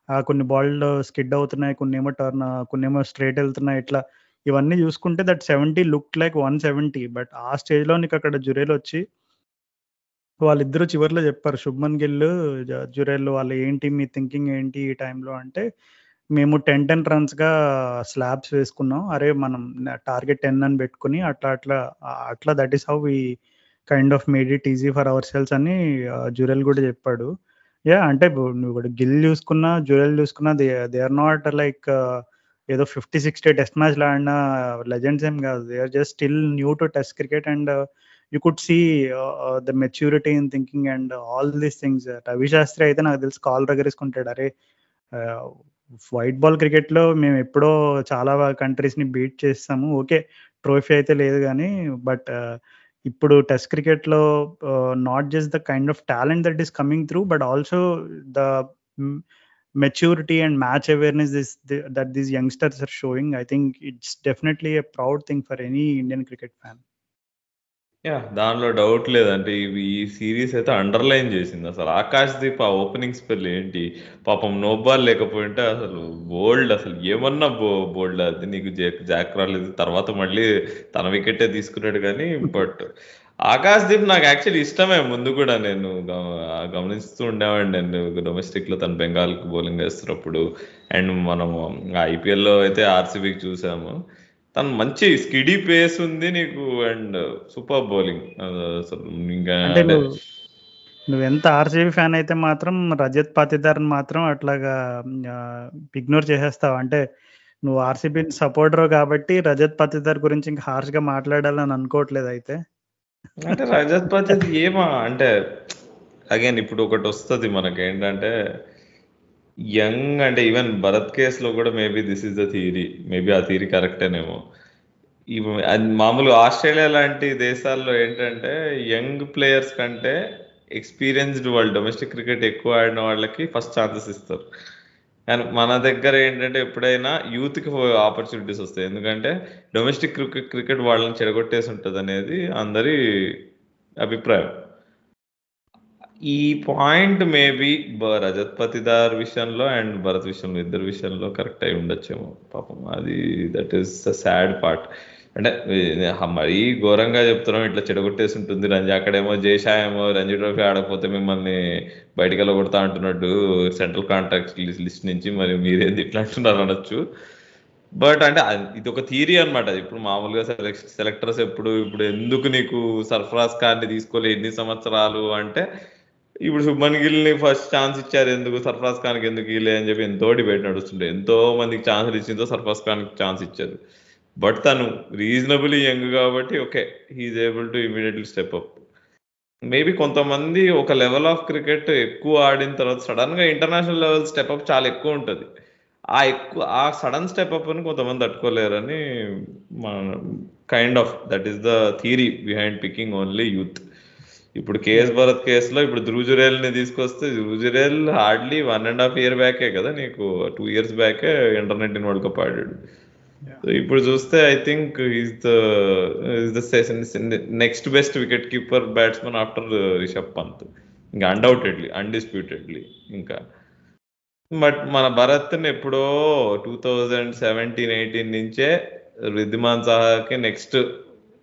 కొన్ని బాల్ స్కిడ్ అవుతున్నాయి కొన్ని ఏమో టర్న్ కొన్ని ఏమో స్ట్రేట్ వెళ్తున్నాయి ఇట్లా ఇవన్నీ చూసుకుంటే that seventy look like one seventy but ఆ స్టేజ్లో నీకు అక్కడ జురేలు వచ్చి వాళ్ళిద్దరూ చివరిలో చెప్పారు శుభ్మన్ గిల్ జురేల్ వాళ్ళు ఏంటి మీ థింకింగ్ ఏంటి ఈ టైంలో అంటే మేము టెన్ టెన్ రన్స్గా స్లాబ్స్ వేసుకున్నాం. అరే మనం టార్గెట్ టెన్ అని పెట్టుకుని అట్లా అట్లా అట్లా that is how we kind of made it easy for ourselves అని జురెల్ కూడా చెప్పాడు. యా అంటే నువ్వు కూడా గిల్ చూసుకున్నా జురెల్ చూసుకున్నా they they are not like ఏదో ఫిఫ్టీ సిక్స్టీ టెస్ట్ మ్యాచ్లు ఆడిన లెజెండ్స్ ఏం కాదు. They are just still new to test cricket and you could see the maturity in thinking and all these things Ravi Shastri అయితే నాకు తెలిసి call రగరేసుకుంటాడు. అరే white ball క్రికెట్లో మేము ఎప్పుడో చాలా కంట్రీస్ని బీట్ చేస్తాము. ఓకే ట్రోఫీ అయితే లేదు కానీ బట్ uh, ఇప్పుడు టెస్ట్ క్రికెట్లో not just the kind of talent that is coming through but also the maturity and match awareness this the, that these youngsters are showing i think it's definitely a proud thing for any indian cricket fan yeah దానిలో doubt లేదంటే ఇవి ఈ series అయితే underline చేసింది అసలు ఆకాశ్ దీప్ ఆ opening spell ఏంటి పాపం నో బాల్ లేకపోయింటే అసలు బోల్డ్ అసలు ఏమన్నా బో బోల్డ్ అది నీకు జాక్ రాలేదు తర్వాత మళ్ళీ తన వికెటే తీసుకున్నాడు కానీ బట్ ఆకాశ్ దీప్ నాకు యాక్చువల్లీ ఇష్టమే. ముందు కూడా నేను గమనిస్తూ ఉండేవాడిని. నేను డొమెస్టిక్లో తను బెంగాల్కి బౌలింగ్ వేస్తున్నప్పుడు అండ్ మనము ఐపీఎల్లో అయితే ఆర్సీబీకి చూసాము. తను మంచి స్కిడీ పేస్ ఉంది నీకు అండ్ సూపర్ బౌలింగ్. ఇంకా అంటే నువ్వు ఎంత ఆర్సీబీ ఫ్యాన్ అయితే మాత్రం రజత్ పాతిదార్ని మాత్రం అట్లాగా ఇగ్నోర్ చేసేస్తావు. అంటే నువ్వు ఆర్సీబీ సపోర్టర్ కాబట్టి రజత్ పాతిదార్ గురించి ఇంకా హార్ష్గా మాట్లాడాలని అనుకోవట్లేదు అయితే. అంటే రజత్ పతి ఏమా? అంటే అగైన్ ఇప్పుడు ఒకటి వస్తుంది మనకి. ఏంటంటే యంగ్ అంటే ఈవెన్ భరత్ కేసులో కూడా maybe this is the theory maybe ఆ థియరీ కరెక్టేనేమో అది మామూలు ఆస్ట్రేలియా లాంటి దేశాల్లో ఏంటంటే యంగ్ ప్లేయర్స్ కంటే ఎక్స్పీరియన్స్డ్ వాళ్ళు డొమెస్టిక్ క్రికెట్ ఎక్కువ ఆడిన వాళ్ళకి ఫస్ట్ ఛాన్సెస్ ఇస్తారు. కానీ మన దగ్గర ఏంటంటే ఎప్పుడైనా యూత్కి ఆపర్చునిటీస్ వస్తాయి ఎందుకంటే డొమెస్టిక్ క్రికెట్ క్రికెట్ వాళ్ళని చెడగొట్టేసి ఉంటుంది అనేది అందరి అభిప్రాయం ఈ పాయింట్ మేబీ రజత్ పతిదార్ విషయంలో అండ్ భరత్ విషయంలో ఇద్దరు విషయంలో కరెక్ట్ అయి ఉండొచ్చేమో పాపం అది that is the sad part అంటే మరీ ఘోరంగా చెప్తున్నాం ఇట్లా చెడగొట్టేసి ఉంటుంది. రంజీ అక్కడేమో జేషాయేమో రంజీ ట్రోఫీ ఆడకపోతే మిమ్మల్ని బయటికి వెళ్ళగొడతా అంటున్నట్టు సెంట్రల్ కాంట్రాక్ట్ లిస్ట్ నుంచి మరి మీరేది ఇట్లా అంటున్నారు అనొచ్చు. బట్ అంటే ఇది ఒక థియరీ అనమాట ఇప్పుడు మామూలుగా సెలెక్ట్ సెలెక్టర్స్ ఎప్పుడు ఇప్పుడు ఎందుకు నీకు సర్ఫరాజ్ ఖాన్ని తీసుకోలే ఎన్ని సంవత్సరాలు అంటే ఇప్పుడు సుబ్బన్ గిల్ని ఫస్ట్ ఛాన్స్ ఇచ్చారు ఎందుకు సర్ఫరాజ్ ఖాన్కి ఎందుకు ఇలే అని చెప్పి ఎంతో డిబేట్ నడుస్తుండే. ఎంతో మందికి ఛాన్స్ ఇచ్చిందో సర్ఫరాజ్ ఖాన్కి ఛాన్స్ ఇచ్చారు. బట్ తను రీజనబుల్లీ యంగ్ కాబట్టి okay he is able to immediately step up maybe కొంతమంది ఒక లెవెల్ ఆఫ్ క్రికెట్ ఎక్కువ ఆడిన తర్వాత సడన్గా ఇంటర్నేషనల్ లెవెల్ స్టెప్ అప్ చాలా ఎక్కువ ఉంటుంది. ఆ ఎక్కువ ఆ సడన్ స్టెప్ అప్ అని కొంతమంది తట్టుకోలేరని మన kind of that is the theory behind picking only youth ఇప్పుడు కేఎస్ భరత్ కేసులో ఇప్పుడు ధ్రుజురేల్ని తీసుకొస్తే ధ్రుజురేల్ hardly one and half year బ్యాకే కదా నీకు two years బ్యాకే internet in world cup ఆడాడు. ఇప్పుడు చూస్తే I think is the is the next best wicket keeper batsmen after Rishabh Pant ఇంకా అన్డౌటెడ్లీ అన్డిస్ప్యూటెడ్లీ ఇంకా. బట్ మన భరత్ని ఎప్పుడో టూ థౌజండ్ సెవెంటీన్ ఎయిటీన్ నుంచే రిద్దిమాన్ సహాకి నెక్స్ట్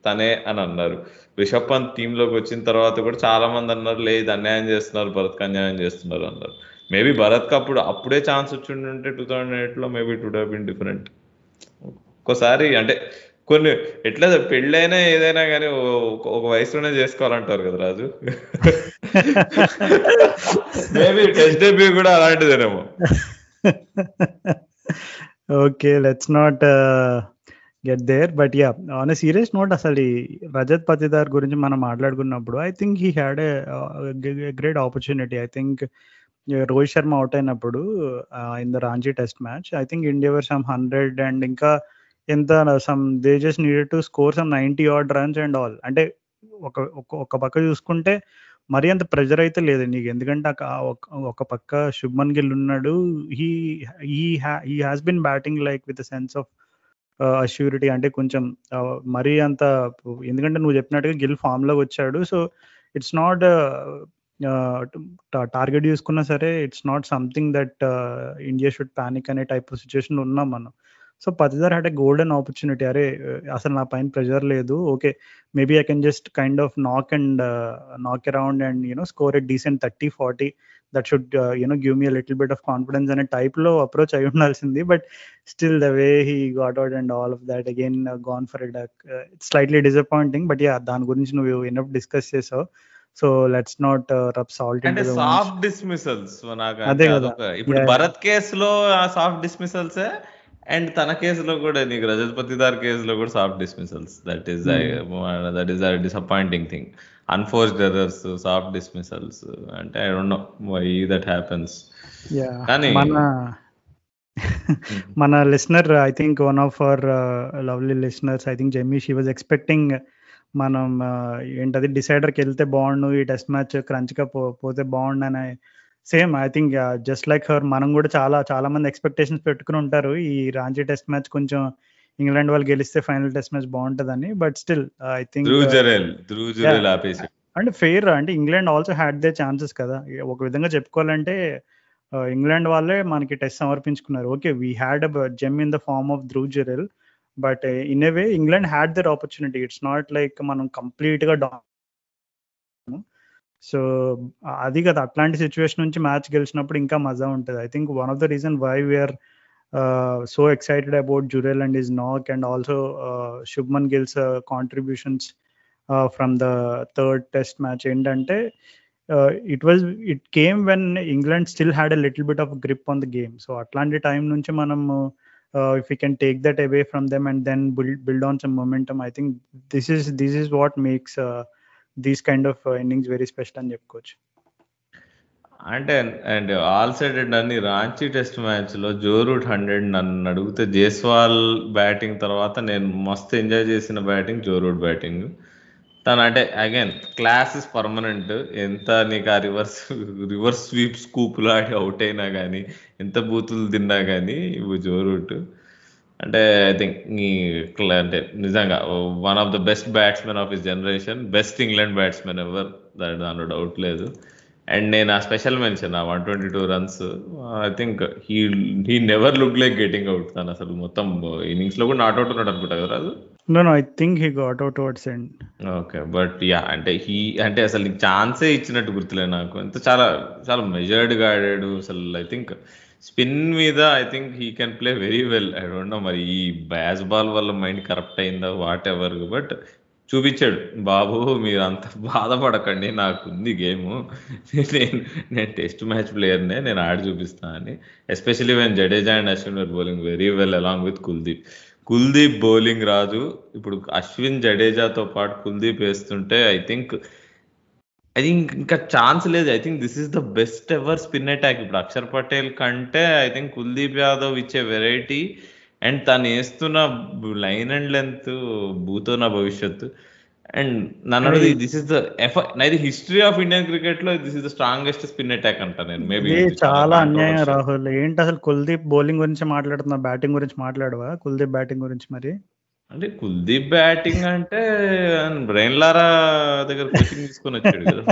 తనే అని అన్నారు. రిషబ్ పంత్ టీంలోకి వచ్చిన తర్వాత కూడా చాలా మంది అన్నారు లేదు అన్యాయం చేస్తున్నారు భరత్కి అన్యాయం చేస్తున్నారు అన్నారు. మేబీ భరత్కి అప్పుడు అప్పుడే ఛాన్స్ వచ్చి ఉంటే టూ థౌజండ్ ఎయిట్లో maybe would have been different ఒక్కోసారి అంటే కొన్ని ఎట్లా పెళ్ళైనా ఏదైనా కానీ ఒక వయసులోనే చేసుకోవాలంటారు కదా రాజు? మేబీ టెస్ట్ డెబ్యూ కూడా అలాంటిదేనేమో. Okay let's not get there but yeah on serious note అసలు ఈ రజత్ పతిదార్ గురించి మనం మాట్లాడుకున్నప్పుడు I think he had a great opportunity I think Rohit Sharma out అయినప్పుడు in the Ranchi test match I think India were hundred and ఇంకా ఎంత some they just needed to score some ninety odd runs and all అంటే ఒక ఒక పక్క చూసుకుంటే మరీ అంత ప్రెజర్ అయితే లేదు నీకు. ఎందుకంటే ఒక పక్క శుభ్మన్ గిల్ ఉన్నాడు. He he he has been batting like with sense of assurity అంటే కొంచెం మరీ అంత ఎందుకంటే నువ్వు చెప్పినట్టుగా గిల్ ఫామ్లోకి వచ్చాడు. సో ఇట్స్ నాట్ టార్గెట్ చూసుకున్నా సరే it's not something that India should panic అనే టైప్ ఆఫ్ సిచ్యువేషన్ ఉన్నాం మనం. So Patidar had a golden opportunity అరే అసలు నా పైన ప్రెజర్ లేదు. Okay maybe I can just kind of knock and knock around and you know score at decent thirty forty that should you know give me little bit of confidence అనే టైప్లో approach అయి ఉండాల్సింది. But still the way he got out and all of that again gone for it slightly disappointing but yeah దాని గురించి నువ్వు enough discuss చేసావు. So let's not rub salt అంటే soft dismissals అదే కదా. ఇప్పుడు భరత్ కేసులో సాఫ్ట్ డిస్మిసల్స్ అండ్ తన కేసులో కూడా నీకు రజత్ పతిదార్ కేసులో కూడా soft dismissals that is that is a disappointing thing unforced errors soft dismissals అంటే I don't know why that happens yeah కానీ మన మన listener I think one of our lovely listeners I think Jemmy she was expecting మనం uh, ఏంటది డిసైడర్కి వెళ్తే బాగుండు ఈ test match క్రంచ్గా పో పోతే బాగుండు అని same I think just like her మనం కూడా చాలా చాలా మంది ఎక్స్పెక్టేషన్స్ పెట్టుకుని ఉంటారు. ఈ రాంచీ టెస్ట్ మ్యాచ్ కొంచెం ఇంగ్లాండ్ వాళ్ళు గెలిస్తే ఫైనల్ టెస్ట్ మ్యాచ్ బాగుంటుందని. బట్ స్టిల్ ఐ థింక్ అంటే ఫెయిర్ అంటే England also had they chances కదా. ఒక విధంగా చెప్పుకోవాలంటే ఇంగ్లాండ్ వాళ్ళే మనకి test సమర్పించుకున్నారు. Okay we had a gem in the form of Dhruv Jurel but in a way England had their opportunity it's not like మనం కంప్లీట్గా డా సో అది కదా. అట్లాంటి సిచ్యువేషన్ నుంచి మ్యాచ్ గెలిచినప్పుడు ఇంకా మజా ఉంటుంది. I think one of the reason why we're so excited about Jurel and his knock and also Shubman Gill's contributions from the third test match ఏంటంటే it was it came when England still had a little bit of grip on the game so అట్లాంటి time నుంచి మనం if you can take that away from them and then build build on some momentum I think this is this is what makes these kind of innings very special అని చెప్పుకోవచ్చు. అంటే and all side అన్ని Ranchi test మ్యాచ్లో Joe Root hundred నన్ను అడిగితే Jaiswal batting తర్వాత నేను మస్తు ఎంజాయ్ చేసిన బ్యాటింగ్ జోరూట్ బ్యాటింగ్ తను అంటే అగైన్ క్లాస్ ఇస్ పర్మనెంట్ ఎంత నీకు ఆ రివర్స్ రివర్స్ స్వీప్ స్కూప్లో ఆడి అవుట్ అయినా కానీ ఎంత బూతులు తిన్నా కానీ ఇవి జోరూట్ అంటే ఐ థింక్ అంటే నిజంగా one of the best batsmen of his generation best England batsmen ever దాంట్లో డౌట్ లేదు. అండ్ నేను ఆ స్పెషల్ మెన్షన్ ఆ one twenty two runs I think he he never look like getting out తను అసలు మొత్తం ఇన్నింగ్స్లో కూడా నాట్ అవుట్ ఉన్నాడు అనుకుంటా కదా Raju? No no I think he got out towards end okay but yeah అంటే హీ అంటే అసలు ఛాన్సే ఇచ్చినట్టు గుర్తులే నాకు. ఎంత చాలా చాలా మెజర్డ్గా ఆడాడు. అసలు ఐ థింక్ స్పిన్ మీద I think he can play very well. I don't know మరి ఈ బ్యాస్ బాల్ వల్ల మైండ్ కరప్ట్ అయిందా వాట్ ఎవర్ బట్ చూపించాడు. బాబు మీరు అంత బాధపడకండి నాకు ఉంది గేమ్. నేను నేను టెస్ట్ మ్యాచ్ ప్లేయర్నే నేను ఆడి చూపిస్తా అని. Especially when Jadeja and Ashwin were bowling very well along with Kuldeep Kuldeep bowling Raju. ఇప్పుడు అశ్విన్ జడేజాతో పాటు కుల్దీప్ వేస్తుంటే ఐ థింక్ ఐ థింక్ ఇంకా ఛాన్స్ లేదు. I think this is the best ever spin attack ఇప్పుడు అక్షర్ పటేల్ కంటే ఐ థింక్ కుల్దీప్ యాదవ్ ఇచ్చే variety and తను వేస్తున్న లైన్ అండ్ లెంత్ భూతో నా భవిష్యత్తు. అండ్ నన్ను this is the ever history of Indian క్రికెట్లో this is the strongest spin attack అంట నేను. మేబీ చాలా అన్యాయం రాహుల్. ఏంటి అసలు కుల్దీప్ బౌలింగ్ గురించి మాట్లాడుతున్నా బ్యాటింగ్ గురించి మాట్లాడవా? కుల్దీప్ బ్యాటింగ్ గురించి మరి? అంటే కుల్దీప్ బ్యాటింగ్ అంటే బ్రెయిన్ లారా దగ్గర కోచింగ్ తీసుకొని వచ్చాడు కదా.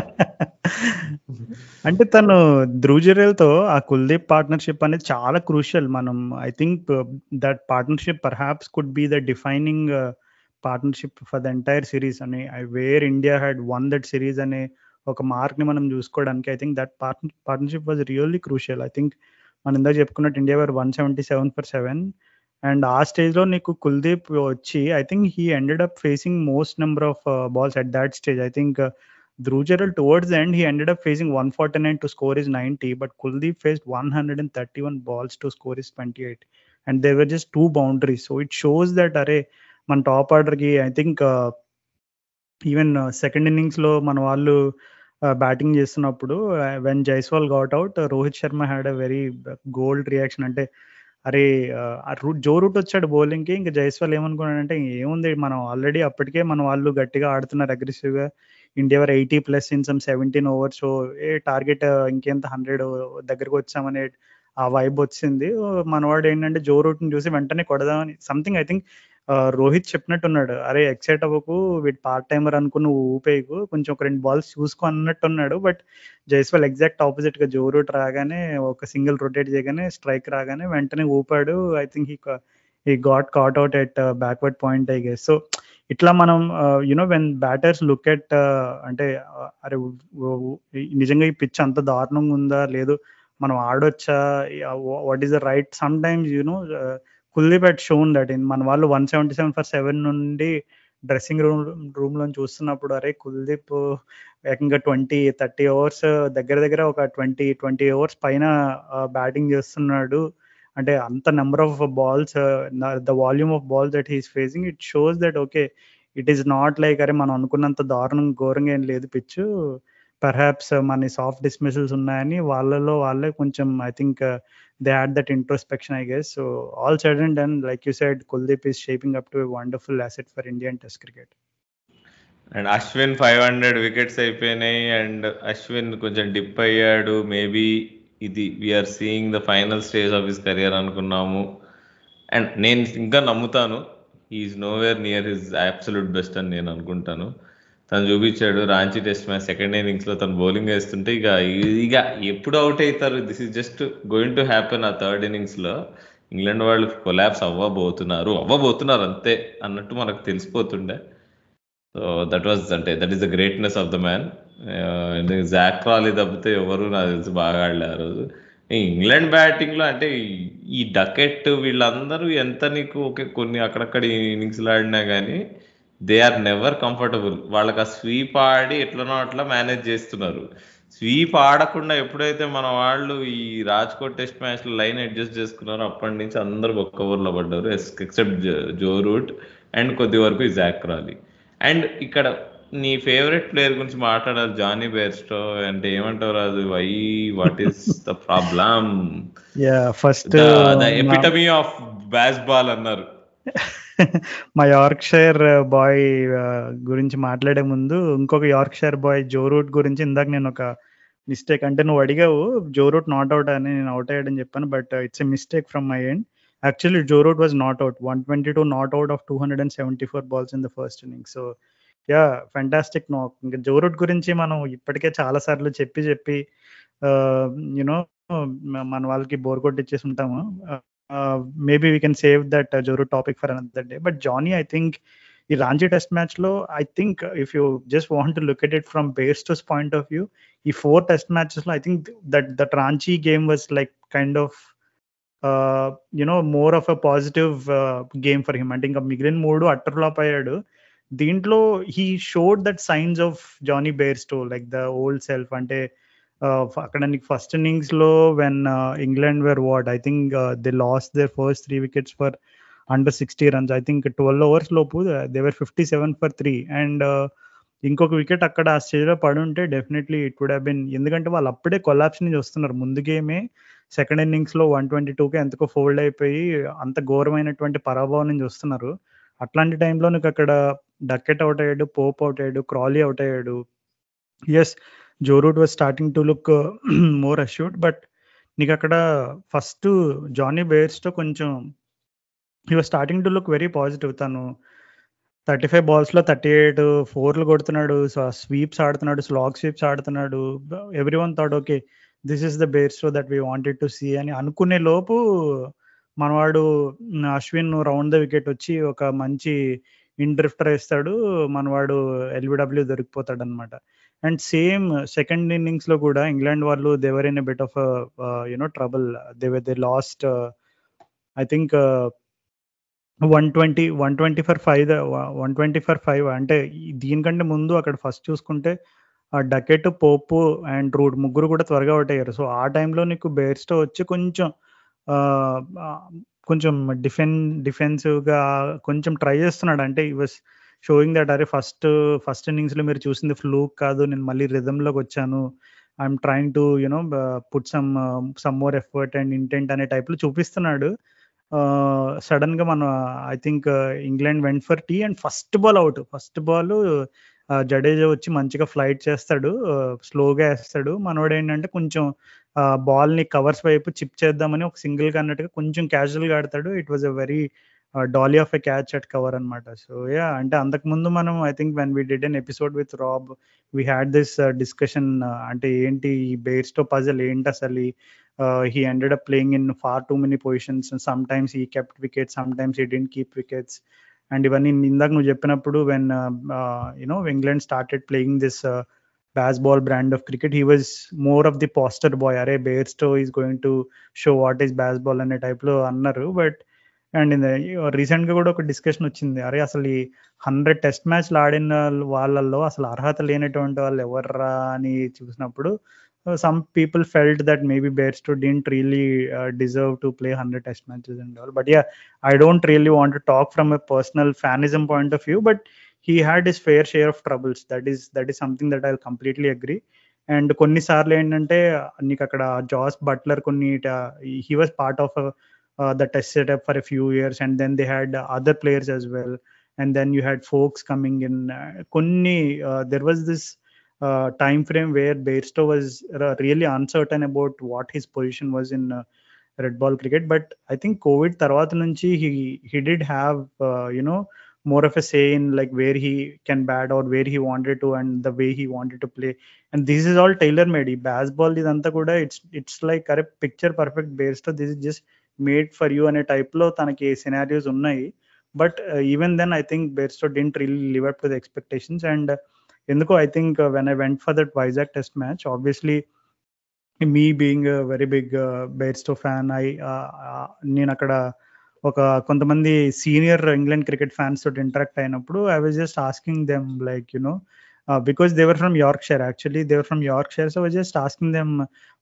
అంటే తను ధ్రువజరేల్తో ఆ కుల్దీప్ పార్ట్నర్షిప్ అనేది చాలా క్రూషియల్ మనం I think that partnership perhaps could be the defining partnership for the entire series అని where India had one that series అనే ఒక మార్క్ని మనం చూసుకోవడానికి I think that partnership was really crucial I think మనం ఇందాక చెప్పుకున్నట్టు India were one seventy seven for seven and ఆ స్టేజ్ లో నీకు కుల్దీప్ వచ్చి I think he ended up facing most number of balls at that stage I think Dhrujaral towards the end, he ended up facing 149 to score his 90, but Kuldeep faced 131 balls to score his 28. And there were just two boundaries. So it shows that, array, మన top ఆర్డర్కి I think even second ఇన్నింగ్స్లో మన వాళ్ళు batting చేస్తున్నప్పుడు when Jaiswal got out Rohit Sharma had a very cold reaction అంటే అరే Joe Root వచ్చాడు బౌలింగ్కి. ఇంకా జైస్వాల్ ఏమనుకున్నాడంటే ఏముంది మనం ఆల్రెడీ అప్పటికే మన వాళ్ళు గట్టిగా ఆడుతున్నారు అగ్రెసివ్గా. India were eighty plus in some seventeen overs. A target ఇంకెంత హండ్రెడ్ దగ్గరకు వచ్చామనే ఆ వైబ్ వచ్చింది. మనవాడు ఏంటంటే జో రూట్ని చూసి వెంటనే కొడదామని సంథింగ్ ఐ థింక్ రోహిత్ చెప్పినట్టున్నాడు అరే ఎక్సైట్ అవ్వకు వీటి పార్ట్ టైమర్ అనుకుని ఊపేయకు కొంచెం ఒక రెండు బాల్స్ చూసుకో అన్నట్టున్నాడు. బట్ జైస్వాల్ ఎగ్జాక్ట్ ఆపోజిట్గా జో రూట్ రాగానే ఒక సింగిల్ రొటేట్ చేయగానే స్ట్రైక్ రాగానే వెంటనే ఊపాడు. I think he he got caught out at backward point I guess. So ఇట్లా మనం you know when batters look at అంటే అరే నిజంగా ఈ పిచ్ అంత దారుణంగా ఉందా? లేదు మనం ఆడొచ్చా? What is the right? Sometimes you know Kuldeep had shown that in మన వాళ్ళు one seventy seven for seven నుండి డ్రెస్సింగ్ రూమ్ రూమ్లో చూస్తున్నప్పుడు అరే కుల్దీప్ ఏకంగా ట్వంటీ థర్టీ అవర్స్ దగ్గర దగ్గర ఒక ట్వంటీ ట్వంటీ అవర్స్ పైన బ్యాటింగ్ చేస్తున్నాడు. అంటే అంత number of balls the volume of balls that he's facing it shows that okay it is not like అరే మనం అనుకున్నంత దారుణం ఘోరంగా ఏం లేదు పిచ్చు. పర్హాప్స్ మన సాఫ్ట్ డిస్మిసల్స్ ఉన్నాయని వాళ్ళలో వాళ్ళే కొంచెం I think they had that introspection I guess so all side and and like you side Kuldeep is shaping up to wonderful asset for Indian test cricket and Ashwin five hundred wickets అయిపోయినాయి. And Ashwin కొంచెం dip అయ్యాడు. Maybe ఇది we're seeing the final stage of his career అనుకున్నాము. And నేను ఇంకా నమ్ముతాను. Is nowhere near his absolute best అని నేను అనుకుంటాను. తను చూపించాడు రాంచీ టెస్ట్ మ్యాచ్ సెకండ్ ఇన్నింగ్స్లో తను బౌలింగ్ వేస్తుంటే ఇక ఇక ఎప్పుడు అవుట్ అవుతారు? This is just going to happen ఆ థర్డ్ ఇన్నింగ్స్లో. ఇంగ్లాండ్ వాళ్ళు కొలాబ్స్ అవ్వబోతున్నారు. అవ్వబోతున్నారు అంతే అన్నట్టు మనకు తెలిసిపోతుండే. సో దట్ వాజ్ అంటే that is the greatness of the man Zak Crawley తప్పితే ఎవరు నాకు తెలిసి బాగా ఆడలే ఆ రోజు ఇంగ్లాండ్ బ్యాటింగ్లో అంటే ఈ డకెట్ వీళ్ళందరూ ఎంత నీకు ఓకే కొన్ని అక్కడక్కడ ఇన్నింగ్స్ ఆడినా కానీ దే ఆర్ నెవర్ కంఫర్టబుల్ వాళ్ళకి ఆ స్వీప్ ఆడి ఎట్లనో అట్లా మేనేజ్ చేస్తున్నారు. స్వీప్ ఆడకుండా ఎప్పుడైతే మన వాళ్ళు ఈ రాజ్కోట్ టెస్ట్ మ్యాచ్లో లైన్ అడ్జస్ట్ చేసుకున్నారో అప్పటి నుంచి అందరు ఒక్క ఊర్లో పడ్డారు. ఎక్సెప్ట్ జో రూట్ అండ్ కొద్ది వరకు ఈ జాక్ రాలీ అండ్ ఇక్కడ నీ ఫేవరెట్ ప్లేయర్ గురించి మాట్లాడాలి. జానీ బేర్స్టో అంటే ఏమంటావు Raju? Why what is the problem first epitome of Bazball అన్నారు. మా యార్క్షైర్ బాయ్ గురించి మాట్లాడే ముందు ఇంకొక యార్క్షైర్ బాయ్ జో రూట్ గురించి ఇందాక నేను ఒక మిస్టేక్ అంటే నువ్వు అడిగావు జో రూట్ నాట్ అవుట్ అని నేను అవుట్ అయ్యాడని చెప్పాను but it's a mistake from my end. Actually Joe Root was not out. One twenty two not out of two hundred and seventy four balls in the first inning so yeah fantastic no. ఇంకా Joe route గురించి మనం ఇప్పటికే చాలా సార్లు చెప్పి చెప్పి you know మన వాళ్ళకి బోర్ కొట్టిచ్చేసి ఉంటాము. maybe we can save that జోరు topic for another day but Jonny I think ఈ రాంజీ టెస్ట్ మ్యాచ్ లో I think if you just want to look at it from Bairstow's point of view ఈ four test matches లో I think that that Ranchi game was like kind of you know more of a positive game for him అంటే ఇంకా మిగిలిన మూడు utter flop అయ్యాడు దీంట్లో he showed that signs of Jonny Bairstow like the old self అంటే అక్కడ నీకు first ఇన్నింగ్స్లో when England were what I think they lost their first three wickets for under sixty runs I think twelve overs లోపు they were fifty seven for three and ఇంకొక wicket అక్కడ ఆ స్టేజ్లో పడి ఉంటే డెఫినెట్లీ ఇట్ వుడ్ బిన్ ఎందుకంటే వాళ్ళు అప్పుడే కొలాప్స్ నుంచి వస్తున్నారు. ముందు గేమే సెకండ్ ఇన్నింగ్స్లో వన్ ట్వంటీ టూకి ఎంతకో ఫోల్డ్ అయిపోయి అంత ఘోరమైనటువంటి పరాభవం నుంచి వస్తున్నారు. అట్లాంటి టైంలో నీకు అక్కడ డక్కెట్ అవుట్ అయ్యాడు పోప్ అవుట్ అయ్యాడు క్రాలీ అవుట్ అయ్యాడు. As Joe Root was starting to look more assured but నీకు అక్కడ ఫస్ట్ జానీ బేర్స్తో కొంచెం he was starting to look very positive తను థర్టీ ఫైవ్ బాల్స్లో థర్టీ ఎయిట్ ఫోర్లు కొడుతున్నాడు స్వీప్స్ ఆడుతున్నాడు స్లాగ్ స్వీప్స్ ఆడుతున్నాడు. Everyone thought okay this is the Bairs that we wanted to see అని అనుకునే లోపు మనవాడు అశ్విన్ రౌండ్ ద వికెట్ వచ్చి ఒక మంచి ఇన్ డ్రిఫ్టర్ వేస్తాడు. మనవాడు ఎల్బిడబ్ల్యూ దొరికిపోతాడు అనమాట అండ్ సేమ్ సెకండ్ ఇన్నింగ్స్లో కూడా ఇంగ్లాండ్ వాళ్ళు they were in a bit of you know trouble they they lost I think one twenty one twenty for five one twenty for five అంటే దీనికంటే ముందు అక్కడ ఫస్ట్ చూసుకుంటే డకెట్ పోపు అండ్ రూట్ ముగ్గురు కూడా త్వరగా అవుట్ అయ్యారు. సో ఆ టైంలో నీకు బేర్స్టో వచ్చి కొంచెం కొంచెం డిఫెన్ డిఫెన్సివ్గా కొంచెం ట్రై చేస్తున్నాడు. అంటే ఈ వాస్ షోయింగ్ దట్ అరే ఫస్ట్ ఫస్ట్ ఇన్నింగ్స్లో మీరు చూసింది ఫ్లూక్ కాదు నేను మళ్ళీ రిథంలోకి వచ్చాను I'm trying to you know put some some more effort and intent అనే టైప్లో చూపిస్తున్నాడు సడన్గా మన I think England went for tea and first ball out first ball Jadeja వచ్చి మంచిగా ఫ్లైట్ చేస్తాడు. స్లోగా వేస్తాడు. మనోడు ఏంటంటే కొంచెం బాల్ని కవర్స్ వైపు చిప్ చేద్దామని ఒక సింగిల్గా అన్నట్టుగా కొంచెం క్యాజువల్గా ఆడతాడు. It was a very dolly of a catch at cover అనమాట సో యా అంటే అంతకు ముందు మనం I think when we did an episode with Rob we had this discussion అంటే ఏంటి ఈ బేర్స్టో పజల్ ఏంటి అసలు? He ended up playing in far too many positions sometimes he kept wickets sometimes he didn't keep wickets and ఇవన్నీ ఇందాక నువ్వు చెప్పినప్పుడు when you know England started playing this Bazball brand of cricket he was more of the poster boy అరే Bairstow is going to show what is Bazball అనే టైప్లో అన్నారు. But and రీసెంట్గా కూడా ఒక డిస్కషన్ వచ్చింది అరే అసలు ఈ హండ్రెడ్ టెస్ట్ మ్యాచ్లు ఆడిన వాళ్ళల్లో అసలు అర్హత లేనటువంటి వాళ్ళు ఎవర్రా అని చూసినప్పుడు some people felt that maybe Bairstow didn't really uh, deserve to play 100 test matches and all. But yeah, I don't really want to talk from a personal fanism point of view, but he had his fair share of troubles. That is that is something that I'll completely agree. And కొన్నిసార్లు ఏంటంటే నీకు అక్కడ Jos Buttler కొన్ని he was part of the test setup for a few years and then they had other players as well and then you had Foakes coming in కొన్ని there was this time frame where Bairstow was really uncertain about what his position was in uh, red ball cricket. But I think COVID తర్వాత నుంచి he he did have uh, you know more of a say in like where he can bat or where he wanted to and the way he wanted to play. And this is all tailor made. Baseball ఇదంతా కూడా it's it's like a picture perfect Bairstow. This is just made for you అనే type లో తనకి scenarios ఉన్నాయి. But uh, even then I think Bairstow didn't really live up to the expectations and uh, ఎందుకో I think when I went for that Vizag test match obviously me being very big Bairstow fan I నేను అక్కడ ఒక కొంతమంది senior England cricket fans తోటి interact అయినప్పుడు I was just asking them like you know because they're from Yorkshire actually they're from Yorkshire so just asking them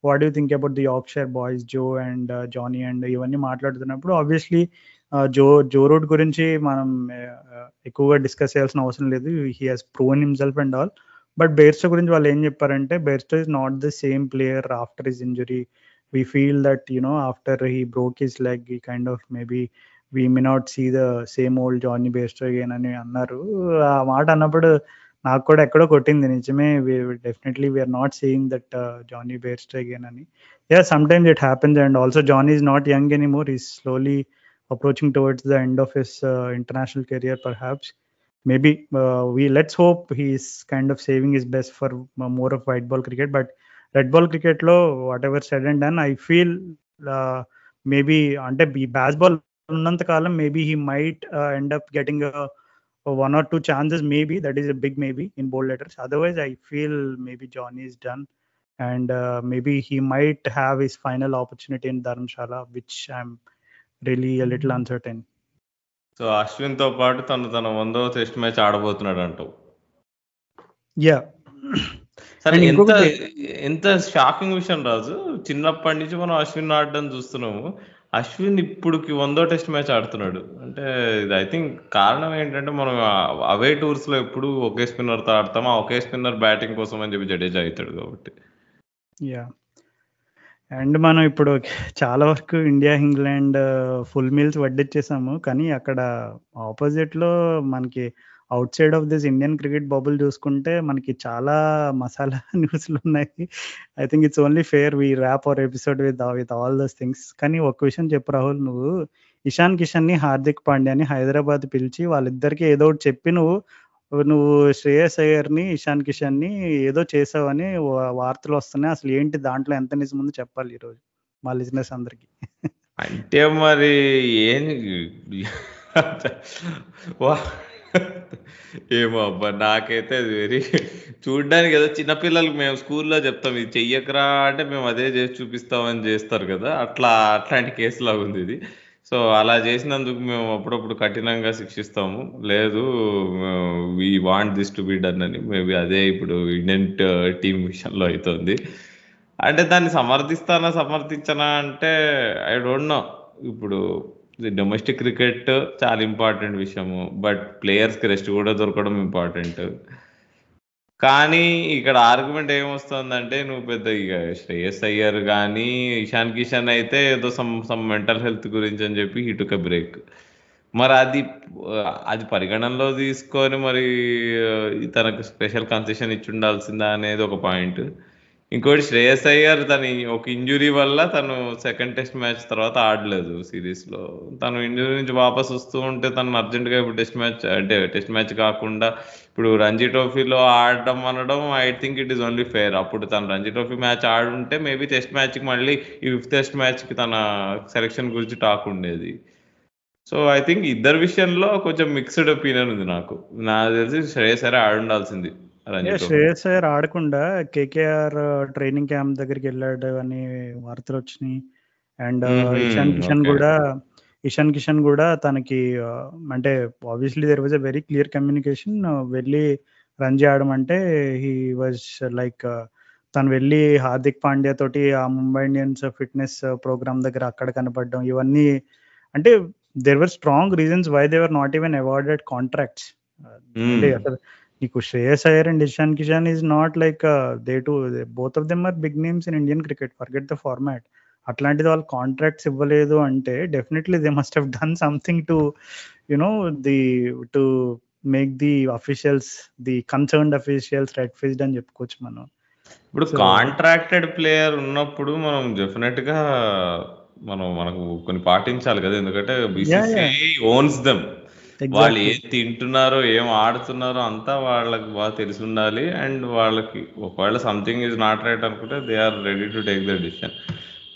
what you think about the Yorkshire boys Joe and Jonny and ఇవన్నీ మాట్లాడుతున్నప్పుడు obviously జో Joe Root గురించి మనం ఎక్కువగా discuss చేయాల్సిన అవసరం లేదు he has proven himself and all but Bairstow గురించి వాళ్ళు ఏం చెప్పారంటే Bairstow is not the same player after his injury we feel that you know after he broke his leg ఈ kind of maybe we may not see the same old Jonny Bairstow again అని అన్నారు ఆ మాట అన్నప్పుడు నాకు కూడా ఎక్కడో కొట్టింది నిజమే definitely we're not seeing that Jonny Bairstow again అని yeah sometimes it happens and also Jonny is not young anymore is slowly approaching towards the end of his uh, international career perhaps maybe uh, we let's hope he's kind of saving his best for uh, more of white ball cricket but red ball cricket lo whatever said and done i feel uh, maybe ante baseball ఉన్నంత కాలం maybe he might uh, end up a, a one or two chances maybe that is a big maybe in bold letters otherwise i feel maybe johnny is done and uh, maybe he might have his final opportunity in dharamshala which i'm really little uncertain so అశ్విన్తో పాటు తను తన వందో test match ఆడబోతున్నాడు అంటావు yeah సరే ఎంత ఎంత shocking విషయం రాజు చిన్నప్పటి నుంచి మనం అశ్విన్ ఆడడం చూస్తున్నాము అశ్విన్ ఇప్పుడుకి వందో టెస్ట్ మ్యాచ్ ఆడుతున్నాడు. అంటే ఇది ఐ థింక్ కారణం ఏంటంటే మనం అవే టూర్స్లో ఎప్పుడు ఒకే స్పిన్నర్తో ఆడతాం ఆ ఒకే స్పిన్నర్ బ్యాటింగ్ కోసం అని చెప్పి జడేజా అవుతాడు కాబట్టి. యా. అండ్ మనం ఇప్పుడు చాలా వరకు ఇండియా ఇంగ్లాండ్ ఫుల్ మీల్స్ వడ్డిచ్చేసాము. కానీ అక్కడ ఆపోజిట్లో మనకి outside of this Indian cricket bubble చూసుకుంటే మనకి చాలా మసాలా న్యూస్లు ఉన్నాయి I think it's only fair we wrap our episode with with all those things కానీ ఒక విషయం చెప్పు రాహుల్ నువ్వు ఇషాన్ కిషన్ని హార్దిక్ పాండ్యాని హైదరాబాద్ పిలిచి వాళ్ళిద్దరికి ఏదో ఒకటి చెప్పి నువ్వు నువ్వు శ్రేయస్ అయ్యర్ని ఇషాన్ కిషన్ని ఏదో చేసావని వార్తలు వస్తున్నాయి. అసలు ఏంటి దాంట్లో ఎంత నిజం ముందు చెప్పాలి ఈరోజు మా లిజినెస్ అందరికి. అంటే మరి ఏం? ఏమో అబ్బా నాకైతే అది వెరీ చూడడానికి ఏదో చిన్నపిల్లలకి మేము స్కూల్లో చెప్తాం ఇది చెయ్యకరా అంటే మేము అదే చేసి చూపిస్తామని చేస్తారు కదా. అట్లా అట్లాంటి కేసు లాగా ఉంది ఇది. సో అలా చేసినందుకు మేము అప్పుడప్పుడు కఠినంగా శిక్షిస్తాము. లేదు we want this to be done అని. మేబీ అదే ఇప్పుడు ఇండియన్ టీమ్ విషయంలో అవుతుంది అంటే దాన్ని సమర్థిస్తానా సమర్థించనా అంటే ఐ డోంట్ నో ఇప్పుడు డొమెస్టిక్ క్రికెట్ చాలా ఇంపార్టెంట్ విషయము. బట్ ప్లేయర్స్కి రెస్ట్ కూడా దొరకడం ఇంపార్టెంట్ కానీ ఇక్కడ ఆర్గ్యుమెంట్ ఏమొస్తుందంటే నువ్వు పెద్ద ఇక శ్రేయస్ అయ్యర్ కానీ ఇషాన్ కిషన్ అయితే ఏదో సమ్ సమ్ మెంటల్ హెల్త్ గురించి అని చెప్పి ఇటుక బ్రేక్ మరి అది అది పరిగణనలో తీసుకొని మరి తనకు స్పెషల్ కన్సెషన్ ఇచ్చి ఉండాల్సిందా అనేది ఒక పాయింట్ ఇంకోటి శ్రేయస్ అయ్యర్ తన ఒక ఇంజురీ వల్ల తను సెకండ్ టెస్ట్ మ్యాచ్ తర్వాత ఆడలేదు సిరీస్లో. తను ఇంజురీ నుంచి వాపస్ వస్తూ ఉంటే తను అర్జెంట్గా ఇప్పుడు టెస్ట్ మ్యాచ్ అంటే టెస్ట్ మ్యాచ్ కాకుండా ఇప్పుడు రంజీ ట్రోఫీలో ఆడడం అనడం I think it is only fair అప్పుడు తను రంజీ ట్రోఫీ మ్యాచ్ ఆడుంటే మేబీ టెస్ట్ మ్యాచ్కి మళ్ళీ ఈ ఫిఫ్త్ టెస్ట్ మ్యాచ్కి తన సెలక్షన్ గురించి టాక్ ఉండేది. సో ఐ థింక్ ఇద్దరు విషయంలో కొంచెం మిక్స్డ్ ఒపీనియన్ ఉంది నాకు. నాకు తెలిసి శ్రేయస్ అయ్యర్ ఆడుండాల్సింది. శ్రేయస్ అయ్యర్ ఆడకుండా కేకేఆర్ ట్రైనింగ్ క్యాంప్ దగ్గరికి వెళ్ళాడు అని వార్తలు వచ్చినాయి. అండ్ ఇషాన్ కిషన్ కూడా ఇషాన్ కిషన్ కూడా తనకి అంటే obviously there was a very clear communication వెళ్ళి రంజీ ఆడమంటే హీ వాజ్ లైక్ తను వెళ్ళి హార్దిక్ పాండ్యా తోటి ఆ ముంబై ఇండియన్స్ ఫిట్నెస్ ప్రోగ్రామ్ దగ్గర అక్కడ కనపడడం ఇవన్నీ అంటే there were strong reasons why they were not even awarded contracts అంటే అసలు నీకు Shreyas Iyer and Ishan Kishan is not like they to both of them are big names in Indian cricket forget the format అట్లాంటిది వాళ్ళు contracts ఇవ్వలేదు అంటే definitely they must have done something to you know the to make the officials the concerned officials red faced అని చెప్పుకోవచ్చు మనం. ఇప్పుడు contracted player ఉన్నప్పుడు మనం డెఫినెట్గా మనం మనకు కొన్ని పాటించాలి కదా. ఎందుకంటే బీసీసీఐ ఓన్స్ దెమ్ వాళ్ళు ఏం తింటున్నారో ఏం ఆడుతున్నారో అంతా వాళ్ళకి బాగా తెలిసి ఉండాలి అండ్ వాళ్ళకి ఒకవేళ సంథింగ్ ఇస్ నాట్ రైట్ అనుకుంటే they are ready to take the decision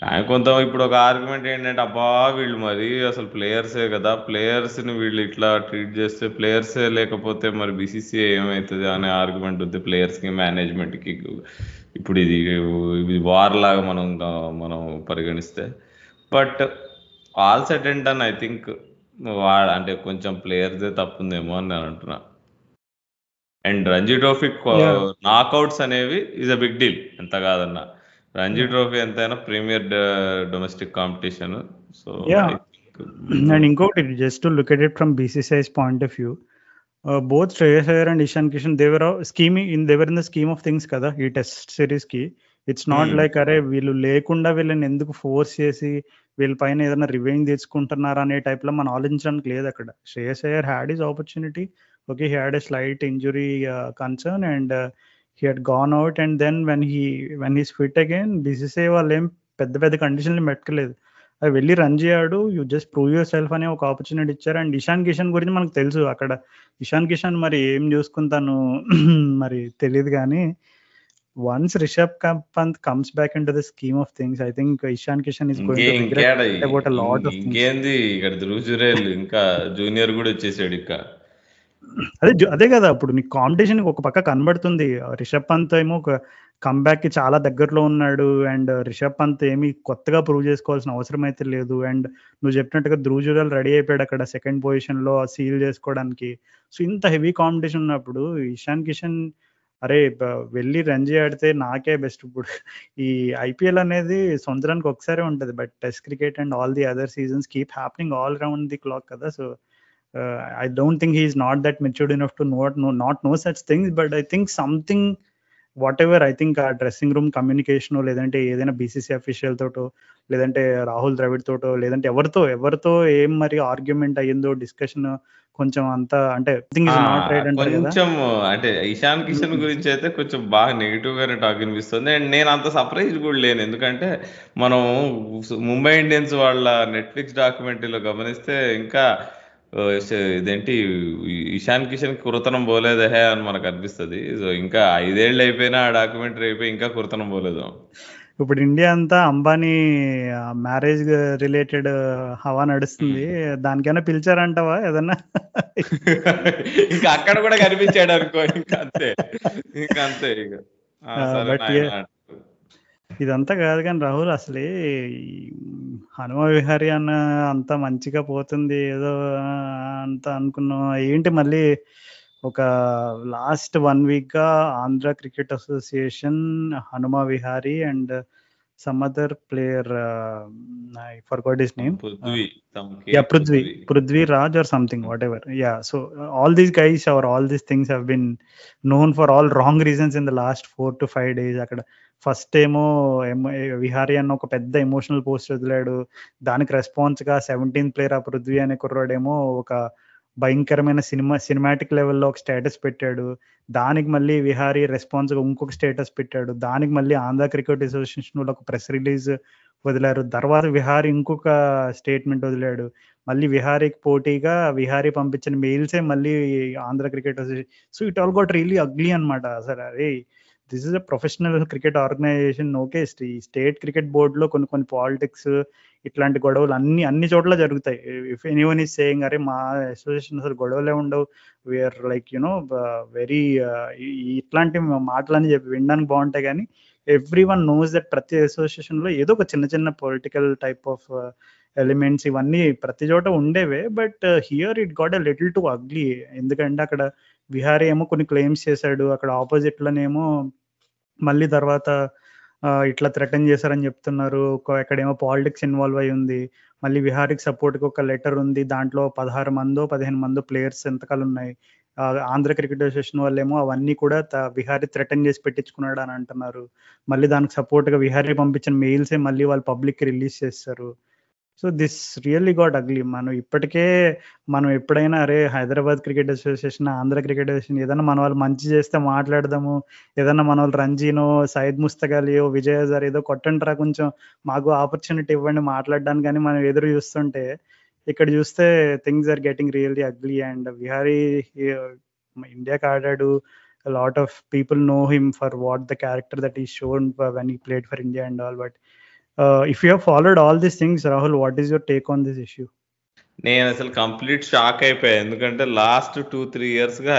కానీ కొంత ఇప్పుడు ఒక ఆర్గ్యుమెంట్ ఏంటంటే అబ్బా వీళ్ళు మరి అసలు ప్లేయర్సే కదా ప్లేయర్స్ని వీళ్ళు ఇట్లా ట్రీట్ చేస్తే ప్లేయర్సే లేకపోతే మరి బీసీసీఐ ఏమవుతుంది అనే ఆర్గ్యుమెంట్ ఉంది ప్లేయర్స్కి మేనేజ్మెంట్కి ఇప్పుడు ఇది ఇది వార్ లాగా మనం మనం పరిగణిస్తే. But all set and done I think వాడు అంటే కొంచెం ప్లేయర్దే తప్పుందేమో అని నేను అంటున్నా. అండ్ రంజీ ట్రోఫీ నాకౌట్స్ అనేవి ఈజ్ అ బిగ్ డీల్ ఎంత కాదన్నా. రంజీ ట్రోఫీ ఎంతైనా premier domestic competition so and ఇంకొకటి just look at it from BCCI's point of view both Shreyas Iyer and Ishan Kishan they were scheming in they were in the scheme of things కదా ఈ test సిరీస్కి. It's not like అరే వీళ్ళు లేకుండా వీళ్ళని ఎందుకు force చేసి వీళ్ళ పైన ఏదైనా రివెంజ్ తెచ్చుకుంటున్నారా అనే టైప్లో మనం ఆలోచించడానికి లేదు అక్కడ. Shreyas Iyer had his opportunity okay he had a slight injury concern and he had gone out and then when he when he's fit again BCCI వాళ్ళు ఏం పెద్ద పెద్ద కండిషన్లు పెట్టలేదు అది వెళ్ళి రన్ చేయడు you just prove yourself అనే ఒక ఆపర్చునిటీ ఇచ్చారు. అండ్ ఇషాన్ కిషన్ గురించి మనకు తెలుసు అక్కడ. ఇషాన్ కిషన్ మరి ఏం చూసుకుంటాను మరి తెలియదు కానీ once Rishabh Pant comes back in to the scheme of things I think Ishan Kishan is about lot of ఇంకేంది? ఇక్కడ ధ్రువ్ జురేల్ ఇంకా జూనియర్ కూడా వచ్చేసాడు ఇంకా. అదే అదే కదా ఇప్పుడు నీకు కాంపిటీషన్ ఒక పక్క కనబడుతుంది. రిషబ్ పంత్ ఏమో ఒక కంబ్యాక్కి చాలా దగ్గరలో ఉన్నాడు అండ్ రిషబ్ పంత్ ఏమి కొత్తగా ప్రూవ్ చేసుకోవాల్సిన అవసరం అయితే లేదు. అండ్ నువ్వు చెప్పినట్టుగా ధ్రువ్ రెడీ అయిపోయాడు అక్కడ సెకండ్ పొజిషన్లో సీల్ చేసుకోవడానికి. సో ఇంత హెవీ కాంపిటీషన్ ఉన్నప్పుడు ఇషాన్ కిషన్ అరే వెళ్ళి రంజీ ఆడితే నాకే బెస్ట్. ఇప్పుడు ఈ ఐపీఎల్ అనేది సంవత్సరానికి ఒకసారి ఉంటుంది. But test cricket and all the other seasons keep happening all round the clock కదా. So I don't think he is not that matured enough to note no not no such things. But I think something whatever I think uh dressing room communication లేదంటే ఏదైనా BCC official తోటో లేదంటే రాహుల్ ద్రవిడ్ తోటో లేదంటే ఎవరితో ఎవరితో ఏం మరి argument అయ్యిందో discussion కొంచెం అంత అంటే కొంచెం అంటే ఇషాన్ కిషన్ గురించి అయితే కొంచెం బాగా నెగిటివ్ గానే టాక్ వినిపిస్తుంది. అండ్ నేను అంత సర్ప్రైజ్ కూడా లేను. ఎందుకంటే మనం ముంబై ఇండియన్స్ వాళ్ళ నెట్ఫ్లిక్స్ డాక్యుమెంటరీలో గమనిస్తే ఇంకా ఇదేంటి ఇషాన్ కిషన్ కురతనం పోలేదే అని మనకు అనిపిస్తుంది. సో ఇంకా ఐదేళ్ళు అయిపోయినా ఆ డాక్యుమెంటరీ అయిపోయి ఇంకా కురతనం పోలేదు. ఇప్పుడు ఇండియా అంతా అంబానీ మ్యారేజ్ రిలేటెడ్ హవా నడుస్తుంది. దానికైనా పిలిచారంటవా ఏదన్నా? ఇంకా అక్కడ కూడా కనిపించాడు అనుకో ఇంకా అంతే. ఇంకా అంతే ఇక. ఇదంతా కాదు కానీ రాహుల్ అసలే హనుమ విహారి అన్న అంత మంచిగా పోతుంది ఏదో అంత అనుకున్నాం. ఏంటి మళ్ళీ ఒక లాస్ట్ వన్ వీక్గా Andhra cricket association Hanuma Vihari and some other player I forgot his name yeah Prithvi Prithvi Raj or something whatever yeah so all these guys are all these things have been known for all wrong reasons in the last four to five days అక్కడ first ఏమో విహారీ అన్న ఒక పెద్ద emotional post వదిలాడు దానికి response గా seventeenth player ఆ పృథ్వీ అనే కుర్రాడేమో ఒక భయంకరమైన సినిమా సినిమాటిక్ లెవెల్లో ఒక స్టేటస్ పెట్టాడు. దానికి మళ్ళీ విహారీ రెస్పాన్స్గా ఇంకొక స్టేటస్ పెట్టాడు. దానికి మళ్ళీ ఆంధ్ర క్రికెట్ అసోసియేషన్ వాళ్ళు ఒక ప్రెస్ రిలీజ్ వదిలారు. తర్వాత విహారీ ఇంకొక స్టేట్మెంట్ వదిలాడు. మళ్ళీ విహారీకి పోటీగా విహారీ పంపించిన మెయిల్సే మళ్ళీ Andhra cricket association so it all got really ugly అనమాట అసలు అరే this is a professional cricket organization okay ఈ స్టేట్ క్రికెట్ బోర్డులో కొన్ని కొన్ని పాలిటిక్స్ ఇట్లాంటి గొడవలు అన్ని అన్ని చోట్ల జరుగుతాయి. If anyone is saying అరే మా అసోసియేషన్ అసలు గొడవలే ఉండవు. వీఆర్ లైక్ యునో వెరీ ఇట్లాంటి మాటలని చెప్పి వినడానికి బాగుంటాయి కానీ ఎవ్రీ వన్ నోస్ దట్ ప్రతి అసోసియేషన్లో ఏదో ఒక చిన్న చిన్న పొలిటికల్ టైప్ ఆఫ్ ఎలిమెంట్స్ ఇవన్నీ ప్రతి చోట ఉండేవే. But here it got a little too ugly ఎందుకంటే అక్కడ విహారీ ఏమో కొన్ని క్లెయిమ్స్ చేశాడు. అక్కడ ఆపోజిట్ లోనేమో మళ్ళీ తర్వాత ఇట్లా థ్రెటన్ చేశారని చెప్తున్నారు. ఒక ఎక్కడేమో పాలిటిక్స్ ఇన్వాల్వ్ అయి ఉంది. మళ్ళీ విహారీకి సపోర్ట్కి ఒక లెటర్ ఉంది. దాంట్లో పదహారు మందో పదిహేను మందో ప్లేయర్స్ ఎంతకాలు ఉన్నాయి. ఆంధ్ర క్రికెట్ అసోసియేషన్ వాళ్ళేమో అవన్నీ కూడా విహారీ థ్రెటన్ చేసి పెట్టించుకున్నాడు అని అంటున్నారు. మళ్ళీ దానికి సపోర్ట్గా విహారీ పంపించిన మెయిల్సే మళ్ళీ వాళ్ళు పబ్లిక్కి రిలీజ్ చేస్తారు. So this really got ugly. మనం ఇప్పటికే మనం ఎప్పుడైనా అరే Hyderabad cricket association Andhra cricket association ఏదైనా మన వాళ్ళు మంచి చేస్తే మాట్లాడదాము ఏదన్నా మన వాళ్ళు రంజీనో సైద్ ముస్తకాలియో విజయ్ హజార్ ఏదో కొట్టంటారా కొంచెం మాకు ఆపర్చునిటీ ఇవ్వండి మాట్లాడడానికి కానీ మనం ఎదురు చూస్తుంటే ఇక్కడ చూస్తే things are getting really ugly and Vihari ఇండియాకి ఆడాడు lot of people know him for what the character that he shown when he played for India and all but if you have followed all these things Rahul what is your take on this issue నేను అసలు complete shock అయిపోయా. ఎందుకంటే last two three ఇయర్స్గా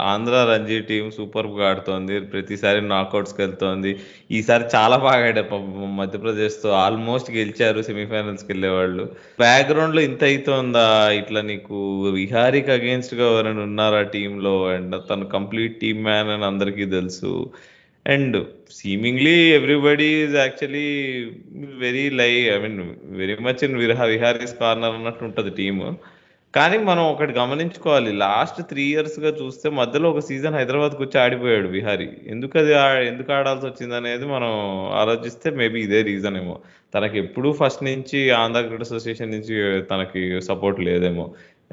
Andhra Ranji team సూపర్గా ఆడుతోంది. ప్రతిసారి నాకౌట్స్కి వెళ్తోంది ఈసారి చాలా బాగా ఆడారు. మధ్యప్రదేశ్తో ఆల్మోస్ట్ గెలిచారు సెమీఫైనల్స్కి వెళ్ళేవాళ్ళు. బ్యాక్గ్రౌండ్లో ఇంత అవుతోందా ఇట్లా నీకు విహారీకి అగేన్స్ట్గా ఎవరైనా ఉన్నారా టీంలో అండ్ తను కంప్లీట్ టీమ్ మ్యాన్ అని అందరికీ తెలుసు. And seemingly everybody is actually very lie I mean very much in విరహ విహారీస్ కార్నర్ అన్నట్టు ఉంటుంది టీమ్ కానీ మనం ఒకటి గమనించుకోవాలి. లాస్ట్ త్రీ ఇయర్స్గా చూస్తే మధ్యలో ఒక సీజన్ హైదరాబాద్కి వచ్చి ఆడిపోయాడు విహారీ ఎందుకు అది ఎందుకు ఆడాల్సి వచ్చింది అనేది మనం ఆలోచిస్తే మేబీ ఇదే రీజన్ ఏమో. తనకి ఎప్పుడూ ఫస్ట్ నుంచి ఆంధ్ర క్రికెట్ అసోసియేషన్ నుంచి తనకి సపోర్ట్ లేదేమో.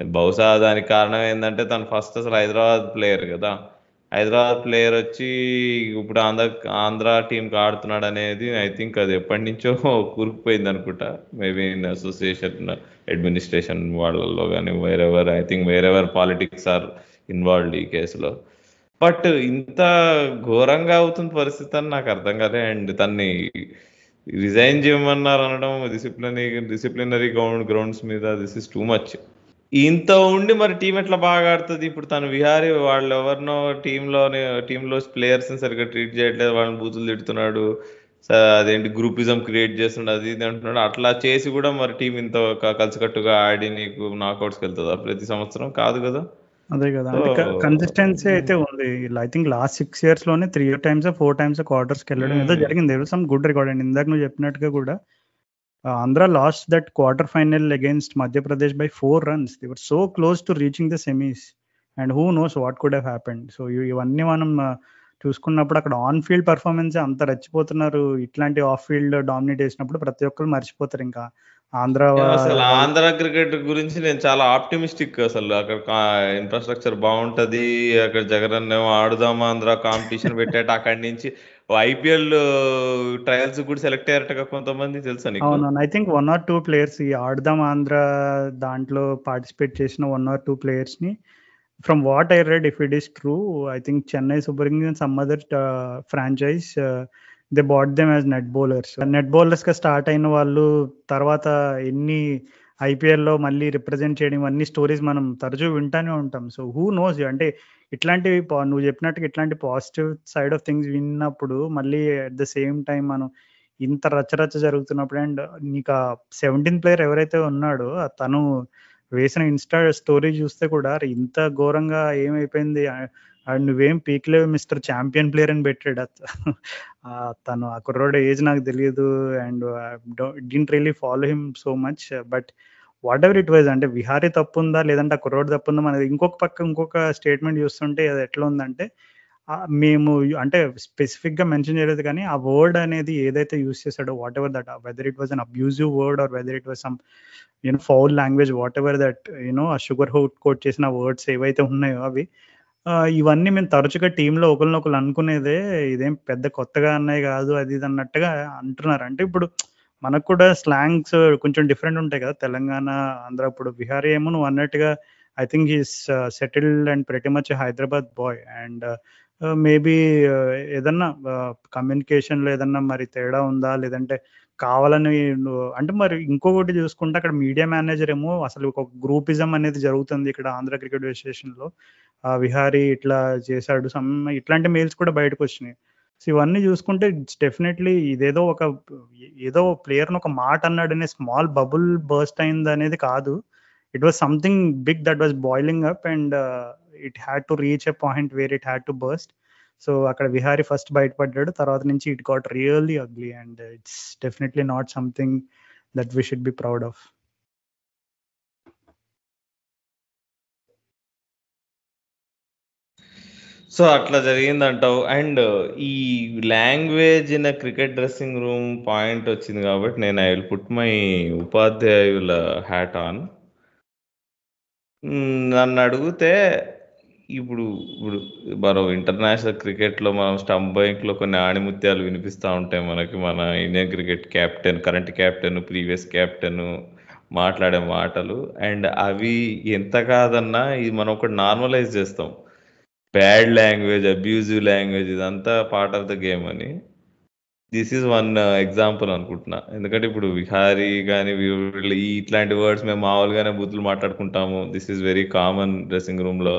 బహుశా దానికి కారణం ఏంటంటే తను ఫస్ట్ అసలు హైదరాబాద్ ప్లేయర్ కదా. హైదరాబాద్ ప్లేయర్ వచ్చి ఇప్పుడు ఆంధ్ర ఆంధ్ర టీంకి ఆడుతున్నాడు అనేది ఐ థింక్ అది ఎప్పటి నుంచో కూరుకుపోయింది అనుకుంటా. మేబీ ఇన్ అసోసియేషన్ అడ్మినిస్ట్రేషన్ వాళ్ళల్లో కానీ wherever I think wherever politics are involved ఈ కేసులో బట్ ఇంత ఘోరంగా అవుతున్న పరిస్థితి అని నాకు అర్థం కాలే. అండ్ తన్ని రిజైన్ చేయమన్నారు అనడం డిసిప్లినరీ డిసిప్లినరీ గ్రౌండ్ గ్రౌండ్స్ మీద దిస్ ఇస్ టూ మచ్ ఇంత ఉండి మరి టీం ఎట్లా బాగా ఆడుతుంది? ఇప్పుడు తను విహారీ వాళ్ళు ఎవరినో టీంలోనే టీంలో ప్లేయర్స్ సరిగ్గా ట్రీట్ చేయట్లేదు. వాళ్ళని బూతులు తిడుతున్నాడు. అదేంటి గ్రూపిజం క్రియేట్ చేస్తున్నాడు. అది ఇది అంటున్నాడు. అట్లా చేసి కూడా మరి టీం ఇంత కలిసికట్టుగా ఆడి నీకు నాకౌట్స్కి వెళ్తుందా? ప్రతి సంవత్సరం? కాదు కదా? అదే కదా. కన్సిస్టెన్సీ అయితే ఉంది. ఐ థింక్ లాస్ట్ సిక్స్ ఇయర్స్లోనే త్రీ టైమ్స్ ఫోర్ టైమ్స్ క్వార్టర్స్కి వెళ్ళడం ఏదో జరిగింది. సమ్ గుడ్ రికార్డ్ అండి ఇందాక నువ్వు చెప్పినట్టుగా కూడా Andhra lost that quarter final against Madhya Pradesh by four runs. They were so close to reaching the semis. And who knows what could have happened. So ఇవన్నీ మనం చూసుకున్నప్పుడు అక్కడ ఆన్ ఫీల్డ్ పర్ఫార్మెన్స్ అంత రచ్చిపోతున్నారు ఇట్లాంటి ఆఫ్ ఫీల్డ్ డామినేట్ చేసినప్పుడు ప్రతి ఒక్కరు మర్చిపోతారు ఇంకా ఆంధ్ర అసలు ఆంధ్ర క్రికెట్ గురించి నేను చాలా ఆప్టిమిస్టిక్ అసలు అక్కడ ఇన్ఫ్రాస్ట్రక్చర్ బాగుంటది అక్కడ జగన్ ఆడుదాం ఆంధ్ర కాంపిటీషన్ పెట్టాట అక్కడి నుంచి ఐపీఎల్ ట్రయల్స్ కూడా సెలెక్ట్ అయ్యారట కొంతమంది తెలుసా అవును I think one or two players ఈ ఆడదాం ఆంధ్ర దాంట్లో పార్టిసిపేట్ చేసిన one or two ప్లేయర్స్ని. From what I read if it is true I think Chennai super kings and some other franchise they bought them as net bowlers net బౌలర్స్గా start అయిన వాళ్ళు తర్వాత ఎన్ని ఐపీఎల్లో మళ్ళీ రిప్రజెంట్ చేయడం అన్ని స్టోరీస్ మనం తరచూ వింటానే ఉంటాం. సో హూ నోస్ అంటే ఇట్లాంటివి నువ్వు చెప్పినట్టుగా ఇట్లాంటి పాజిటివ్ సైడ్ ఆఫ్ థింగ్స్ విన్నప్పుడు మళ్ళీ అట్ ద సేమ్ టైం మనం ఇంత రచ్చరచ్చ జరుగుతున్నప్పుడు అండ్ నీకు ఆ సెవెంటీన్ ప్లేయర్ ఎవరైతే ఉన్నాడో తను వేసిన ఇన్స్టా స్టోరీ చూస్తే కూడా ఇంత ఘోరంగా ఏమైపోయింది? అండ్ నువ్వేం పీక్లేవు మిస్టర్ ఛాంపియన్ ప్లేయర్ అని పెట్టాడు తను ఆ కుర్రోడ్ ఏజ్ నాకు తెలియదు and didn't really follow him so much but whatever it wise అంటే విహారీ తప్పు ఉందా లేదంటే ఆ కుర్రోడ్ తప్పు ఉందా మనది ఇంకొక పక్క ఇంకొక స్టేట్మెంట్ చూస్తుంటే అది ఎట్లా ఉందంటే మేము అంటే స్పెసిఫిక్గా మెన్షన్ చేయలేదు కానీ ఆ వర్డ్ అనేది ఏదైతే యూస్ చేశాడో whatever that whether it was an abusive word or whether it was some you know foul language whatever that you know uh sugar out quote చేసిన వర్డ్స్ ఏవైతే ఉన్నాయో అవి ఇవన్నీ మేము తరచుగా టీంలో ఒకరినొకరు అనుకునేదే ఇదేం పెద్ద కొత్తగా అన్నాయి కాదు అది ఇది అన్నట్టుగా అంటున్నారు. అంటే ఇప్పుడు మనకు కూడా స్లాంగ్స్ కొంచెం డిఫరెంట్ ఉంటాయి కదా తెలంగాణ ఆంధ్ర ఇప్పుడు బిహారీ ఏమో నువ్వు అన్నట్టుగా I think is settled and pretty much Hyderabad boy. And maybe ఏదన్నా కమ్యూనికేషన్లో ఏదన్నా మరి తేడా ఉందా? లేదంటే కావాలని అంటే మరి ఇంకొకటి చూసుకుంటే అక్కడ మీడియా మేనేజర్ ఏమో అసలు ఒక గ్రూపిజం అనేది జరుగుతుంది ఇక్కడ ఆంధ్ర క్రికెట్ అసోసియేషన్‌లో. విహారీ ఇట్లా చేశాడు. సమ్ ఇట్లాంటి మెయిల్స్ కూడా బయటకు వచ్చినాయి. సో ఇవన్నీ చూసుకుంటే డెఫినెట్లీ ఇదేదో ఒక ఏదో ప్లేయర్ ఒక మాట అన్నాడనే స్మాల్ బబుల్ బర్స్ట్ అయింది అనేది కాదు. It was something big that was boiling up and it had to reach a point where it had to burst so అక్కడ విహారీ ఫస్ట్ బయటపడ్డాడు. తర్వాత నుంచి it got really ugly and it's definitely not something that we should be proud of so అట్లా జరిగిందంటావు. And ఈ language in cricket dressing room point వచ్చింది కాబట్టి నేను ఐ విల్ పుట్ మై ఉపాధ్యాయుల హ్యాట్ ఆన్. నన్ను అడిగితే ఇప్పుడు ఇప్పుడు మనం ఇంటర్నేషనల్ క్రికెట్లో మనం స్టంప్ బైక్లో కొన్ని ఆణిముత్యాలు వినిపిస్తూ ఉంటాయి మనకి. మన Indian cricket captain current captain previous captain మాట్లాడే మాటలు. అండ్ అవి ఎంత కాదన్నా ఇది మనం ఒకటి నార్మలైజ్ చేస్తాం. బ్యాడ్ లాంగ్వేజ్ అబ్యూజివ్ లాంగ్వేజ్ ఇదంతా పార్ట్ ఆఫ్ ద గేమ్ అని. దిస్ ఈజ్ వన్ ఎగ్జాంపుల్ అనుకుంటున్నా. ఎందుకంటే ఇప్పుడు విహారీ కానీ ఇట్లాంటి వర్డ్స్ మేము మామూలుగానే బూతులు మాట్లాడుకుంటాము. This is very common dressing రూమ్లో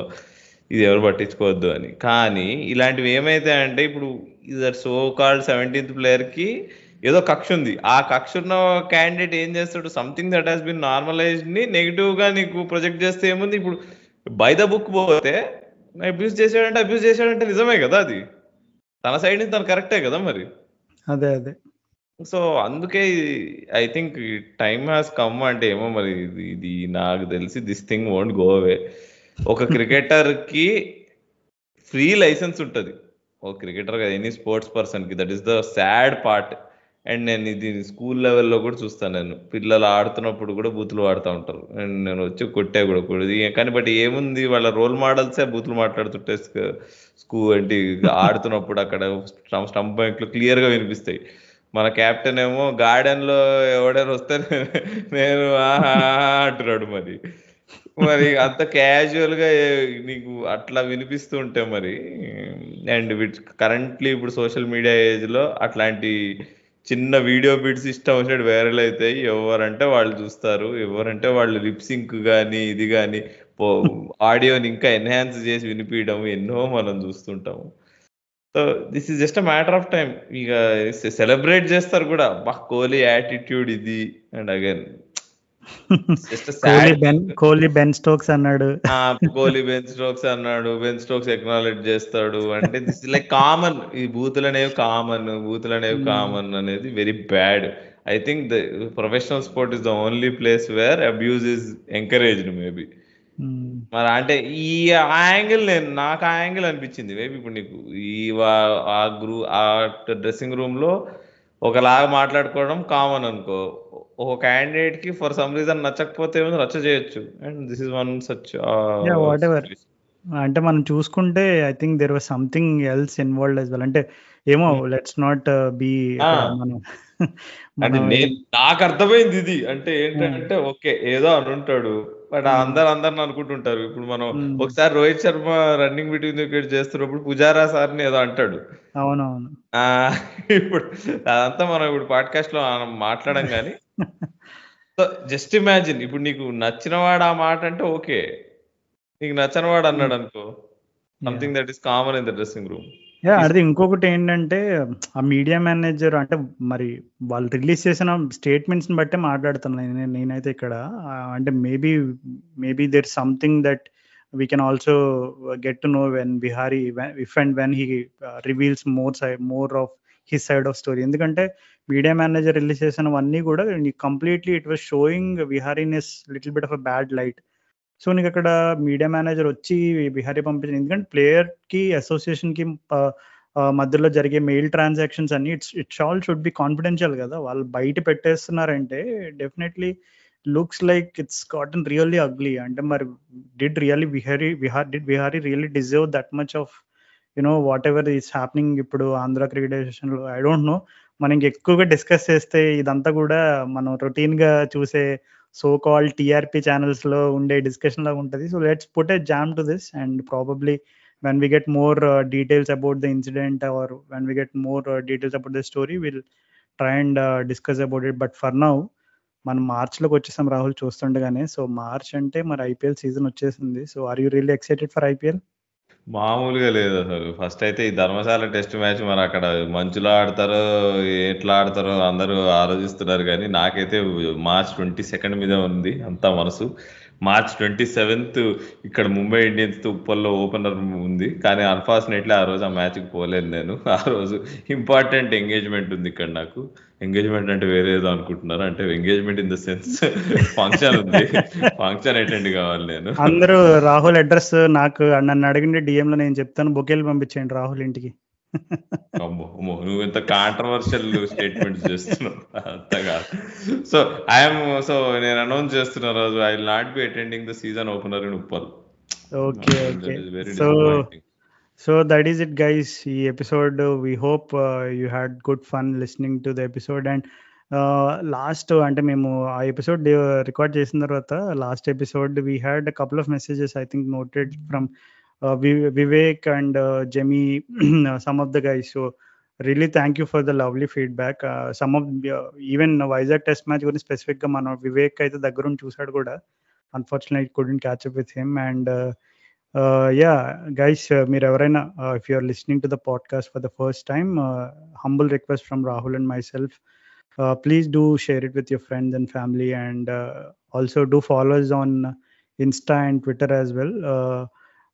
ఇది ఎవరు పట్టించుకోవద్దు అని. కానీ ఇలాంటివి ఏమైతే అంటే ఇప్పుడు ఇదర్ సో కాల్డ్ సెవెంటీన్త్ ప్లేయర్కి ఏదో కక్ష ఉంది. ఆ కక్ష ఉన్న క్యాండిడేట్ ఏం చేస్తాడు? సంథింగ్ దట్ హాస్ బిన్ నార్మలైజ్డ్ని నెగిటివ్గా నీకు ప్రొజెక్ట్ చేస్తే ఏముంది? ఇప్పుడు బై ద బుక్ పోతే అబ్యూస్ చేశాడంటే అబ్యూస్ చేశాడంటే నిజమే కదా అది? తన సైడ్ నుంచి తను కరెక్టే కదా మరి? అదే అదే. సో అందుకే I think time has come అంటే ఏమో మరి ఇది నాకు తెలిసి this thing won't go away ఒక క్రికెటర్కి ఫ్రీ లైసెన్స్ ఉంటుంది. ఓ క్రికెటర్ కదా ఎనీ స్పోర్ట్స్ పర్సన్కి. That is the sad part and నేను ఇది స్కూల్ లెవెల్లో కూడా చూస్తాను నేను. పిల్లలు ఆడుతున్నప్పుడు కూడా బూతులు వాడుతూ ఉంటారు. అండ్ నేను వచ్చి కొట్టే కూడా కానీ బట్ ఏముంది వాళ్ళ రోల్ మోడల్సే బూతులు మాట్లాడుతుంటే స్కూల్ అంటే ఆడుతున్నప్పుడు అక్కడ స్టంప్ బ్యాంక్ క్లియర్ వినిపిస్తాయి. మన కెప్టెన్ ఏమో గార్డెన్లో ఎవడైనా వస్తే నేను ఆహా అంటున్నాడు మరి. మరి అంత క్యాజువల్గా నీకు అట్లా వినిపిస్తూ ఉంటే మరి అండ్ కరెంట్లీ ఇప్పుడు సోషల్ మీడియా ఏజ్లో అట్లాంటి చిన్న వీడియో బిట్స్ ఇష్టం వచ్చినట్టు వైరల్ అవుతాయి ఎవరంటే వాళ్ళు చూస్తారు. ఎవరంటే వాళ్ళు లిప్ సింక్ కానీ ఇది కానీ ఆడియోని ఇంకా ఎన్హాన్స్ చేసి వినిపించడం ఎన్నో మనం చూస్తుంటాము. So this is just a matter of time ఇక సెలబ్రేట్ చేస్తారు కూడా. బా కోహ్లీ యాటిట్యూడ్ ఇది. And again Kohli Ben Kohli Ben Stokes అన్నాడు. కోహ్లీ బెన్ స్టోక్స్ అన్నాడు బెన్ స్టోక్స్ ఎక్నాలెడ్జ్ చేస్తాడు అంటే దిస్ లైక్ కామన్ ఈ బూతులు అనేవి కామన్ బూతులు అనేవి కామన్ అనేది very bad I think the professional sport is the only place where abuse is encouraged maybe మరి అంటే ఈ యాంగిల్ నేను నాకు ఆ యాంగిల్ అనిపించింది. మేబీ ఇప్పుడు నీకు ఈ ఆ గ్రూ ఆ డ్రెస్సింగ్ రూమ్లో ఒకలాగా మాట్లాడుకోవడం కామన్ అనుకో. ఒక క్యాండిడేట్కి ఫర్ సమ్ రీజన్ నచ్చకపోతే ఏమైనా రచ్చ చేయొచ్చు. And this is one such whatever అంటే మనం చూసుకుంటే I think there was something else involved as well అంటే ఏమో లెట్స్ నాట్ బి మనం నాకు అర్థమైంది ఇది. అంటే ఏంటంటే ఓకే ఏదో అని ఉంటాడు బట్ అందరు అందరిని అనుకుంటుంటారు. ఇప్పుడు మనం ఒకసారి Rohit Sharma running between wicket చేస్తున్నప్పుడు పుజారా సార్ని ఏదో అంటాడు. అవునవును. ఇప్పుడు అదంతా మనం ఇప్పుడు పాడ్కాస్ట్లో మాట్లాడడం కానీ జస్ట్ ఇమాజిన్ ఇప్పుడు నీకు నచ్చిన వాడు ఆ మాట అంటే ఓకే. నీకు నచ్చని వాడు అన్నాడు అనుకో something that is common in the dressing room yeah అది ఇంకొకటి ఏంటంటే ఆ మీడియా మేనేజర్ అంటే మరి వాళ్ళు రిలీజ్ చేసిన స్టేట్మెంట్స్ని బట్టే మాట్లాడుతున్నాను నేనైతే ఇక్కడ. అంటే maybe maybe there something that we can also get to know when Bihari if and when he reveals more more of his side of story ఎందుకంటే మీడియా మేనేజర్ రిలీజ్ చేసినవన్నీ కూడా completely it was showing బిహారీనెస్ little bit of a bad light so నీకు అక్కడ media manager వచ్చి బిహారీ పంపించింది. ఎందుకంటే ప్లేయర్కి అసోసియేషన్కి మధ్యలో జరిగే మెయిల్ ట్రాన్సాక్షన్స్ అన్ని it's it's all should be confidential కదా. వాళ్ళు బయట పెట్టేస్తున్నారంటే definitely looks like it's gotten really ugly అంటే మరి did really Vihari Vihar did Vihari really deserve that much of you know whatever is happening ఇప్పుడు Andhra cricket అసోసియేషన్లో I don't know మనం ఎక్కువగా discuss చేస్తే ఇదంతా కూడా మనం రొటీన్గా చూసే సో కాల్ టీఆర్పీ ఛానల్స్లో ఉండే డిస్కషన్ లాగా ఉంటుంది. So let's put a jam to this and probably when we get more details about the incident or when we get more details about the story will try and discuss about it but for now మనం మార్చ్లోకి వచ్చేసాం రాహుల్ చూస్తుండగానే. So March అంటే మరి IPL season వచ్చేసింది. So are you really excited for IPL మామూలుగా లేదు అసలు. ఫస్ట్ అయితే ఈ ధర్మశాల టెస్ట్ మ్యాచ్ మరి అక్కడ మంచులో ఆడతారో ఎట్లా ఆడతారో అందరూ ఆలోచిస్తున్నారు కానీ నాకైతే మార్చ్ ట్వంటీ సెకండ్ మీద ఉంది అంతా మనసు. మార్చ్ ట్వంటీ సెవెంత్ ఇక్కడ ముంబై ఇండియన్స్ తుప్పల్లో ఉప్పల్లో ఓపెనర్ ఉంది. కానీ అన్ఫార్చునేట్లీ ఆ రోజు ఆ మ్యాచ్కి పోలేదు నేను. ఆ రోజు ఇంపార్టెంట్ ఎంగేజ్మెంట్ ఉంది ఇక్కడ నాకు. ఎంగేజ్మెంట్ అంటే వేరే ఏదో అనుకుంటున్నారు? అంటే engagement in the sense function ఉంది. ఫంక్షన్ అటెండ్ కావాలి నేను. అందరూ రాహుల్ అడ్రస్ నాకు నన్ను అడిగిండి డిఎం లో నేను చెప్తాను. బొకేలు పంపించేయండి రాహుల్ ఇంటికి. నువ్వు ఇంత కాంట్రవర్షియల్ స్టేట్మెంట్స్ చేస్తున్నావు. అంత కాదు. సో ఐఎమ్ సో నేను అనౌన్స్ చేస్తున్న రోజు I will not be attending the season opener in Uppal okay okay very so so that is it guys ఈ episode we hope you had good fun listening to the episode and last అంటే మేము ఆ episode record చేసిన తర్వాత last episode we had couple of messages I think noted from Vivek and Jamie some of the guys so really thank you for the lovely feedback some of even Vizag test match గురించి స్పెసిఫిక్గా మన వివేక్ అయితే దగ్గరుండి చూసాడు కూడా unfortunate couldn't catch up with him and yeah guys మీరు ఎవరైనా if you are listening to the podcast for the first time humble request from Rahul and myself please do share it with your friends and family and also do follows on Insta and Twitter as well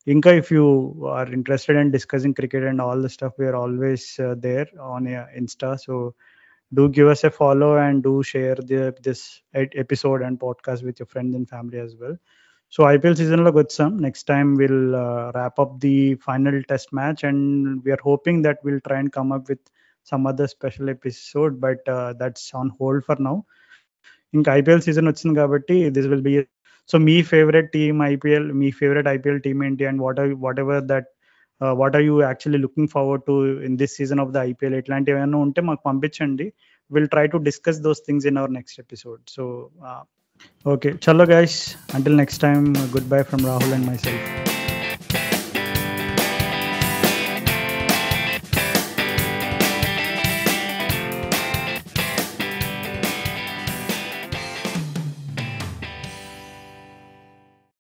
ఇంకా if you are interested in discussing cricket and all the stuff we are always uh, there on uh, insta so do give us a follow and do share the this ed- episode and podcast with your friends and family as well so ipl season lo some next time we'll uh, wrap up the final test match and we are hoping that we'll try and come up with some other special episode but uh, that's on hold for now ఇంకా IPL season వచ్చింది కాబట్టి this will be so మీ favourite team IPL మీ favourite IPL team ఏంటి? And what are whatever that what are you actually looking forward to in this season of the IPL ఇట్లాంటివి ఏమైనా ఉంటే మాకు పంపించండి. Will try to discuss those things in our next episode so okay చలో guys until next time good bye from Rahul and myself